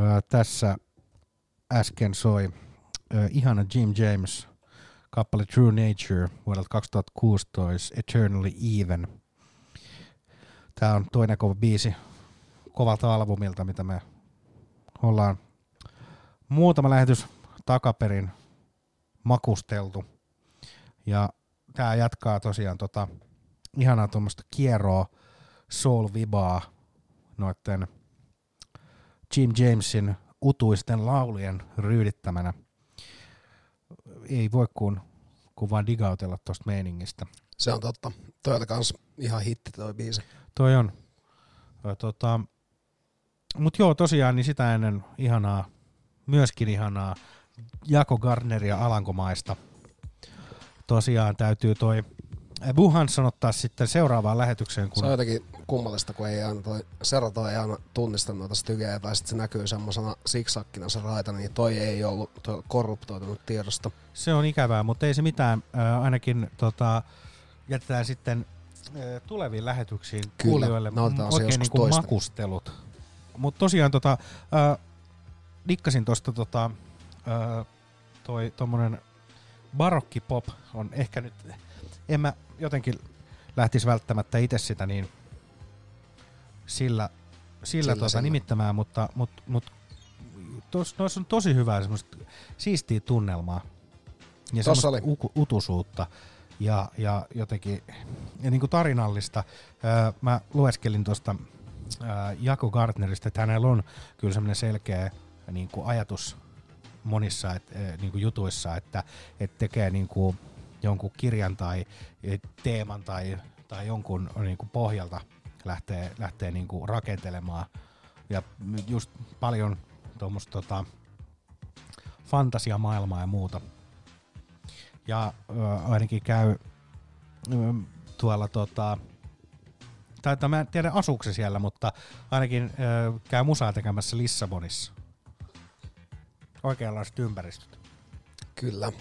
B: Ö, tässä äsken soi ö, ihana Jim James kappale True Nature vuodelta 2016, Eternally Even. Tämä on toinen kova biisi kovalta albumilta, mitä me ollaan muutama lähetys takaperin makusteltu. Ja tää jatkaa tosiaan tota ihanaa tuommoista kierroa soul vibaa noitten Jim Jamesin utuisten laulujen ryydittämänä. Ei voi kuin, kuin vaan digautella tosta meiningistä.
A: Se on totta. Toi oli kans ihan hitti toi biisi.
B: Toi on. Tota, mut joo, tosiaan niin sitä ennen ihanaa, myöskin ihanaa Jako Gardneria Alankomaista. Tosiaan täytyy toi Buhansson ottaa sitten seuraavaan lähetykseen, kun
A: Se on jotenkin kummallista, kun ei aina toi Serato ei aina tunnista noita stygejä, tai sitten se näkyy semmosena siksakkina se raita, niin toi ei ollut toi korruptoitunut tiedosta.
B: Se on ikävää, mutta ei se mitään. Äh, ainakin tota, jätetään sitten äh, tuleviin lähetyksiin
A: Kyllä,
B: kuulijoille oikein niinku
A: toista.
B: makustelut. Mutta tosiaan tota, äh, dikkasin tuosta tota, äh, toi tommonen barokkipop on ehkä nyt, en mä jotenkin lähtisi välttämättä itse sitä niin sillä, sillä,
A: Sillä, sillä.
B: nimittämään, mutta mut, mut, tos, noissa on tosi hyvää semmoista siistiä tunnelmaa ja
A: Tossa
B: semmoista uku, utusuutta ja, ja jotenkin ja niin kuin tarinallista. Öö, mä lueskelin tuosta öö, Jako Gardnerista, että hänellä on kyllä semmoinen selkeä niin kuin ajatus monissa et, niin kuin jutuissa, että, että tekee niin kuin jonkun kirjan tai eh, teeman tai, tai jonkun niin kuin pohjalta lähtee, lähtee niin kuin rakentelemaan. Ja just paljon tuommoista tota, fantasiamaailmaa ja muuta. Ja ö, ainakin käy ö, tuolla tota, tai, tai mä en tiedä asuuko siellä, mutta ainakin ö, käy musaa tekemässä Lissabonissa. Oikeanlaiset ympäristöt.
A: Kyllä.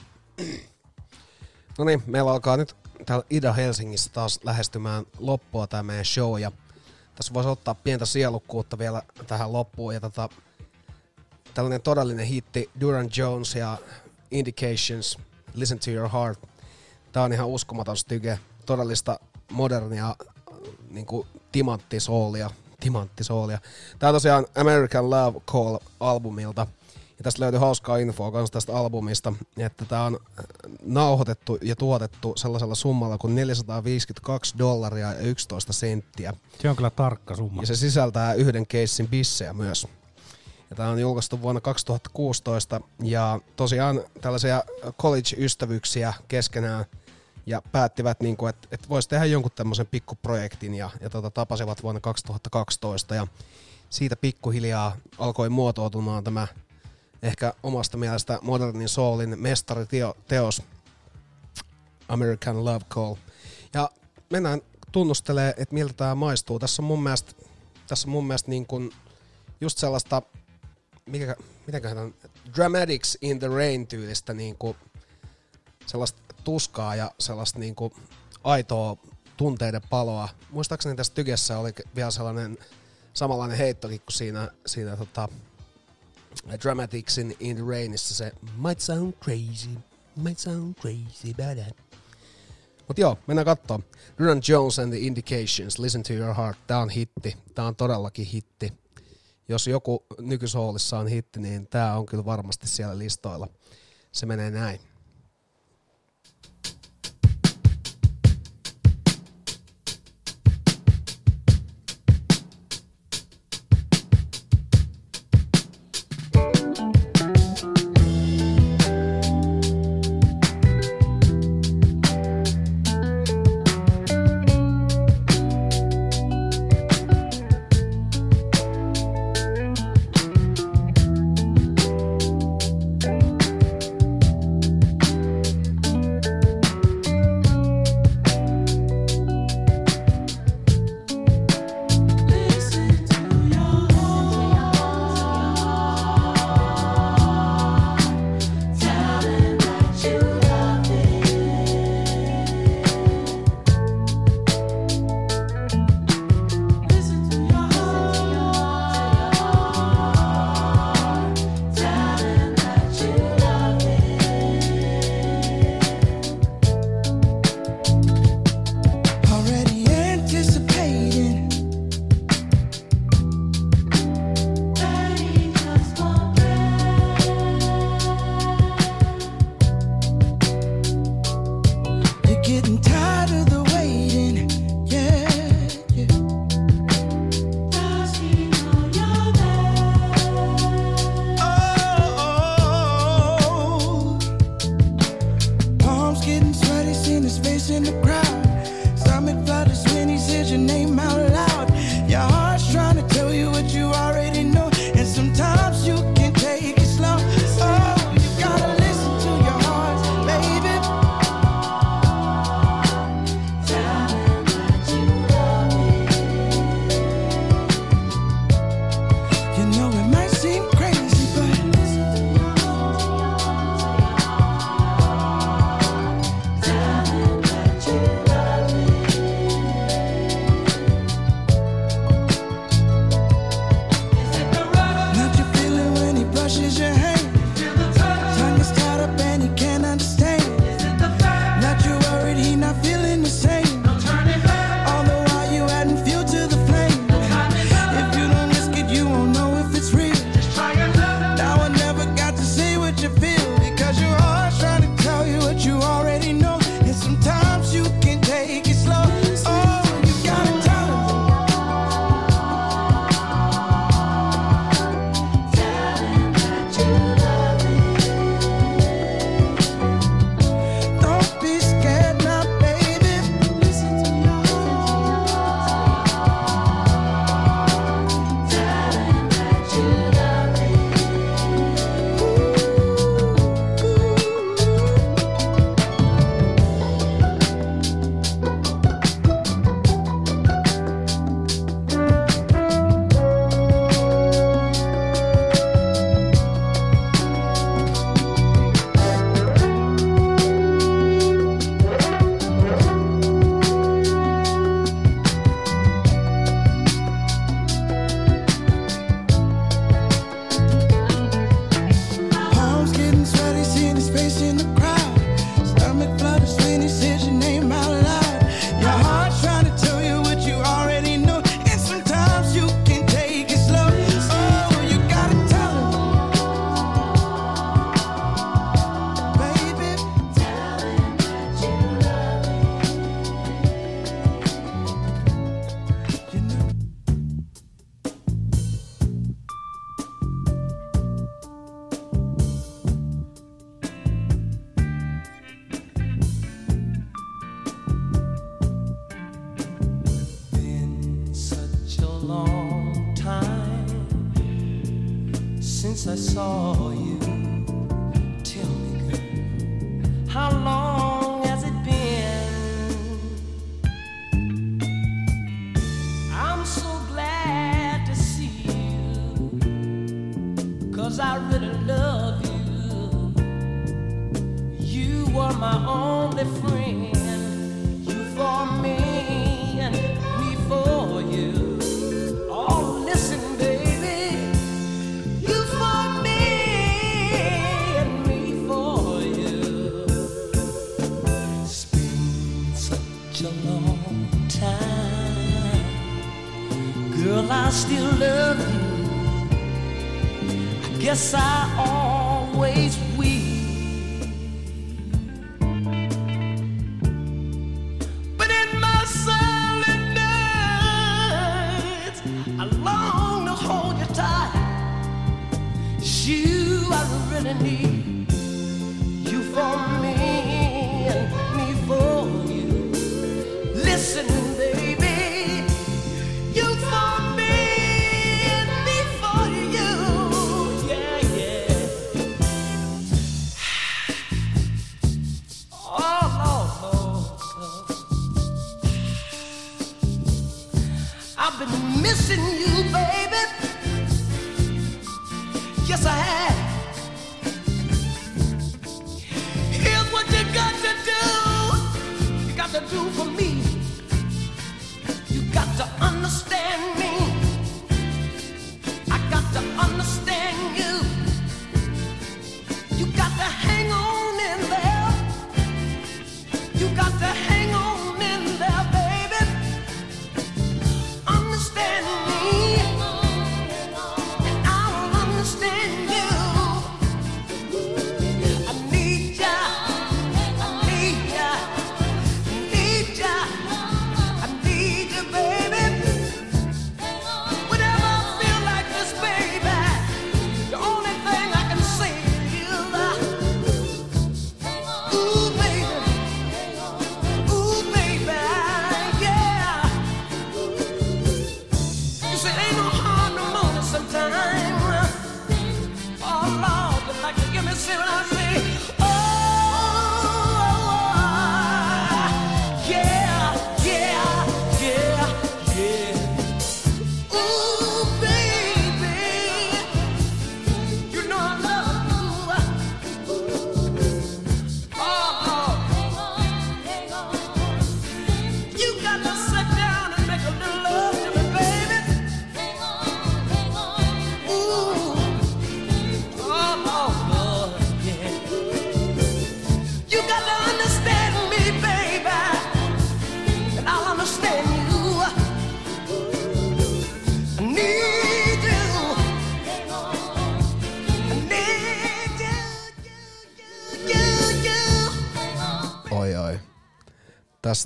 A: No niin, meillä alkaa nyt täällä Ida-Helsingissä taas lähestymään loppua tämä meidän show ja tässä voisi ottaa pientä sielukkuutta vielä tähän loppuun ja tota, tällainen todellinen hitti Duran Jones ja Indications, Listen to Your Heart. Tää on ihan uskomaton styge, todellista modernia niin timanttisoolia. timanttisoolia. On tosiaan American Love Call-albumilta. Ja tästä löytyy hauskaa infoa myös tästä albumista, että tämä on äh, nauhoitettu ja tuotettu sellaisella summalla kuin 452 dollaria ja 11 senttiä.
B: Se on kyllä tarkka summa.
A: Ja se sisältää yhden keissin bissejä myös. Ja tämä on julkaistu vuonna 2016 ja tosiaan tällaisia college-ystävyyksiä keskenään ja päättivät, niin kuin, että, että voisi tehdä jonkun tämmöisen pikkuprojektin ja, ja tota, tapasivat vuonna 2012 ja siitä pikkuhiljaa alkoi muotoutumaan tämä ehkä omasta mielestä modernin soulin mestariteos American Love Call. Ja mennään tunnustelee, että miltä tämä maistuu. Tässä on mun mielestä, tässä on mun mielestä niin kuin just sellaista, mikä, mitenköhän on, Dramatics in the Rain tyylistä niin kuin sellaista tuskaa ja sellaista niin kuin aitoa tunteiden paloa. Muistaakseni tässä tykessä oli vielä sellainen samanlainen heittokin kuin siinä, siinä tota, Dramatics in, the Rainissa se Might sound crazy, might sound crazy, but I... Mut joo, mennään kattoo. Duran Jones and the Indications, Listen to Your Heart. Tää on hitti. Tää on todellakin hitti. Jos joku nykysoolissa on hitti, niin tää on kyllä varmasti siellä listoilla. Se menee näin.
L: Need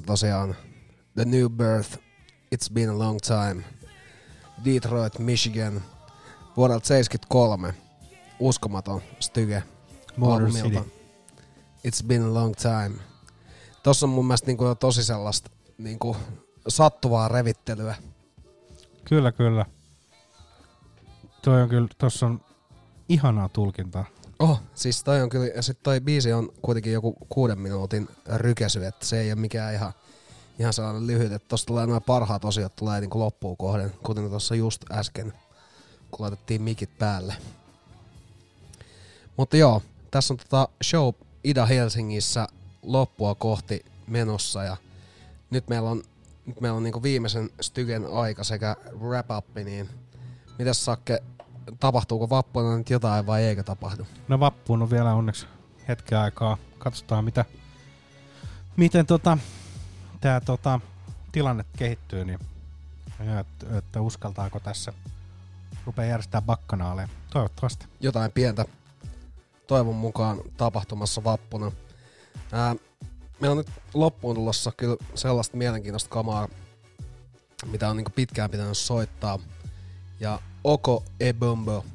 A: Tässä tosiaan The New Birth, It's Been a Long Time, Detroit, Michigan, vuodelta 73. Uskomaton styge.
B: Motor
A: albumilta.
B: City.
A: It's Been a Long Time. Tossa on mun mielestä niinku jo tosi sellaista niinku sattuvaa revittelyä.
B: Kyllä, kyllä. Toi on kyllä, tossa on ihanaa tulkintaa.
A: Oh, siis toi on kyllä, ja sit toi biisi on kuitenkin joku kuuden minuutin rykäsy, että se ei ole mikään ihan, ihan sellainen lyhyt, että tosta tulee noin parhaat osiot tulee niinku loppuun kohden, kuten tuossa just äsken, kun laitettiin mikit päälle. Mutta joo, tässä on tota show Ida Helsingissä loppua kohti menossa ja nyt meillä on, nyt meillä on niinku viimeisen stygen aika sekä wrap up, niin mitäs Sakke, tapahtuuko vappuna nyt jotain vai eikö tapahdu?
B: No vappuun on vielä onneksi hetken aikaa. Katsotaan mitä, miten tota, tää tota, tilanne kehittyy, niin että, että uskaltaako tässä rupea järjestää bakkanaaleja. Toivottavasti.
A: jotain pientä toivon mukaan tapahtumassa vappuna. Ää, meillä on nyt loppuun tulossa kyllä sellaista mielenkiintoista kamaa, mitä on niinku pitkään pitänyt soittaa. Ja Oko Ebombo,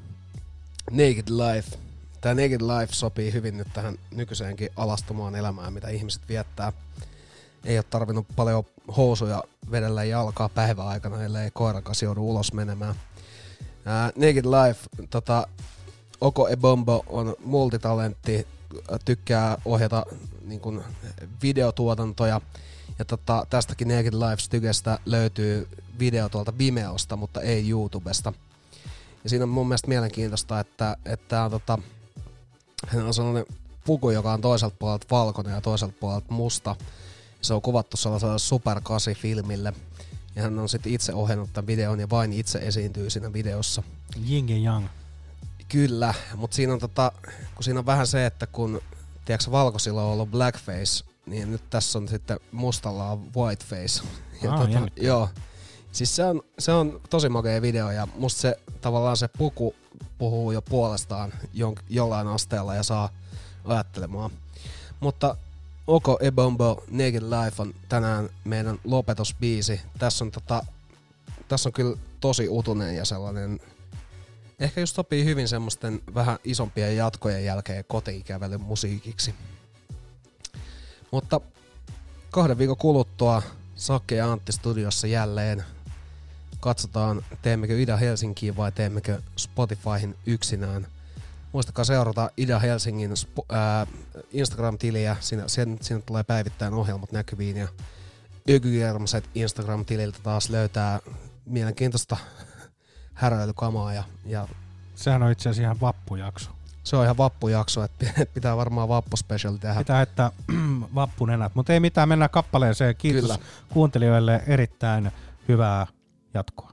A: Naked Life. Tämä Naked Life sopii hyvin nyt tähän nykyiseenkin alastomaan elämään, mitä ihmiset viettää. Ei ole tarvinnut paljon housuja vedellä jalkaa päiväaikana, ellei koirakas joudu ulos menemään. Ää, Naked Life, tota, Oko Ebombo on multitalentti, tykkää ohjata niin kuin, videotuotantoja. Ja tota, tästäkin Naked Life Stygestä löytyy video tuolta Vimeosta, mutta ei YouTubesta. Ja siinä on mun mielestä mielenkiintoista, että, että on, tota, hän on sellainen puku, joka on toiselta puolelta valkoinen ja toiselta puolelta musta. Se on kuvattu sellaisella Super 8 filmille. Ja hän on sitten itse ohjannut tämän videon ja vain itse esiintyy siinä videossa.
B: Ying ja Yang.
A: Kyllä, mutta siinä on, tota, kun siinä on vähän se, että kun tiedätkö, valkoisilla on ollut blackface, niin nyt tässä on sitten mustalla on whiteface. Ja
B: Aa,
A: tota, joo, siis se on, se on tosi makea video ja musta se tavallaan se puku puhuu jo puolestaan jon, jollain asteella ja saa ajattelemaan. Mutta Oko Ebombo Naked Life on tänään meidän lopetusbiisi. Tässä on, tota, tässä on kyllä tosi utunen ja sellainen Ehkä just sopii hyvin semmoisten vähän isompien jatkojen jälkeen kotiikävelyn musiikiksi. Mutta kahden viikon kuluttua Sakke ja Antti studiossa jälleen. Katsotaan, teemmekö Ida Helsinkiin vai teemmekö Spotifyhin yksinään. Muistakaa seurata Ida Helsingin Instagram-tiliä, siinä, siinä tulee päivittäin ohjelmat näkyviin ja Ykygermaset Instagram-tililtä taas löytää mielenkiintoista häröilykamaa ja, ja
B: Sehän on itse asiassa ihan vappujakso.
A: Se on ihan vappujakso, että pitää varmaan vappuspecial tehdä.
B: Pitää että vappunenät, mutta ei mitään, mennään kappaleeseen. Kiitos
A: Kyllä.
B: kuuntelijoille erittäin hyvää jatkoa.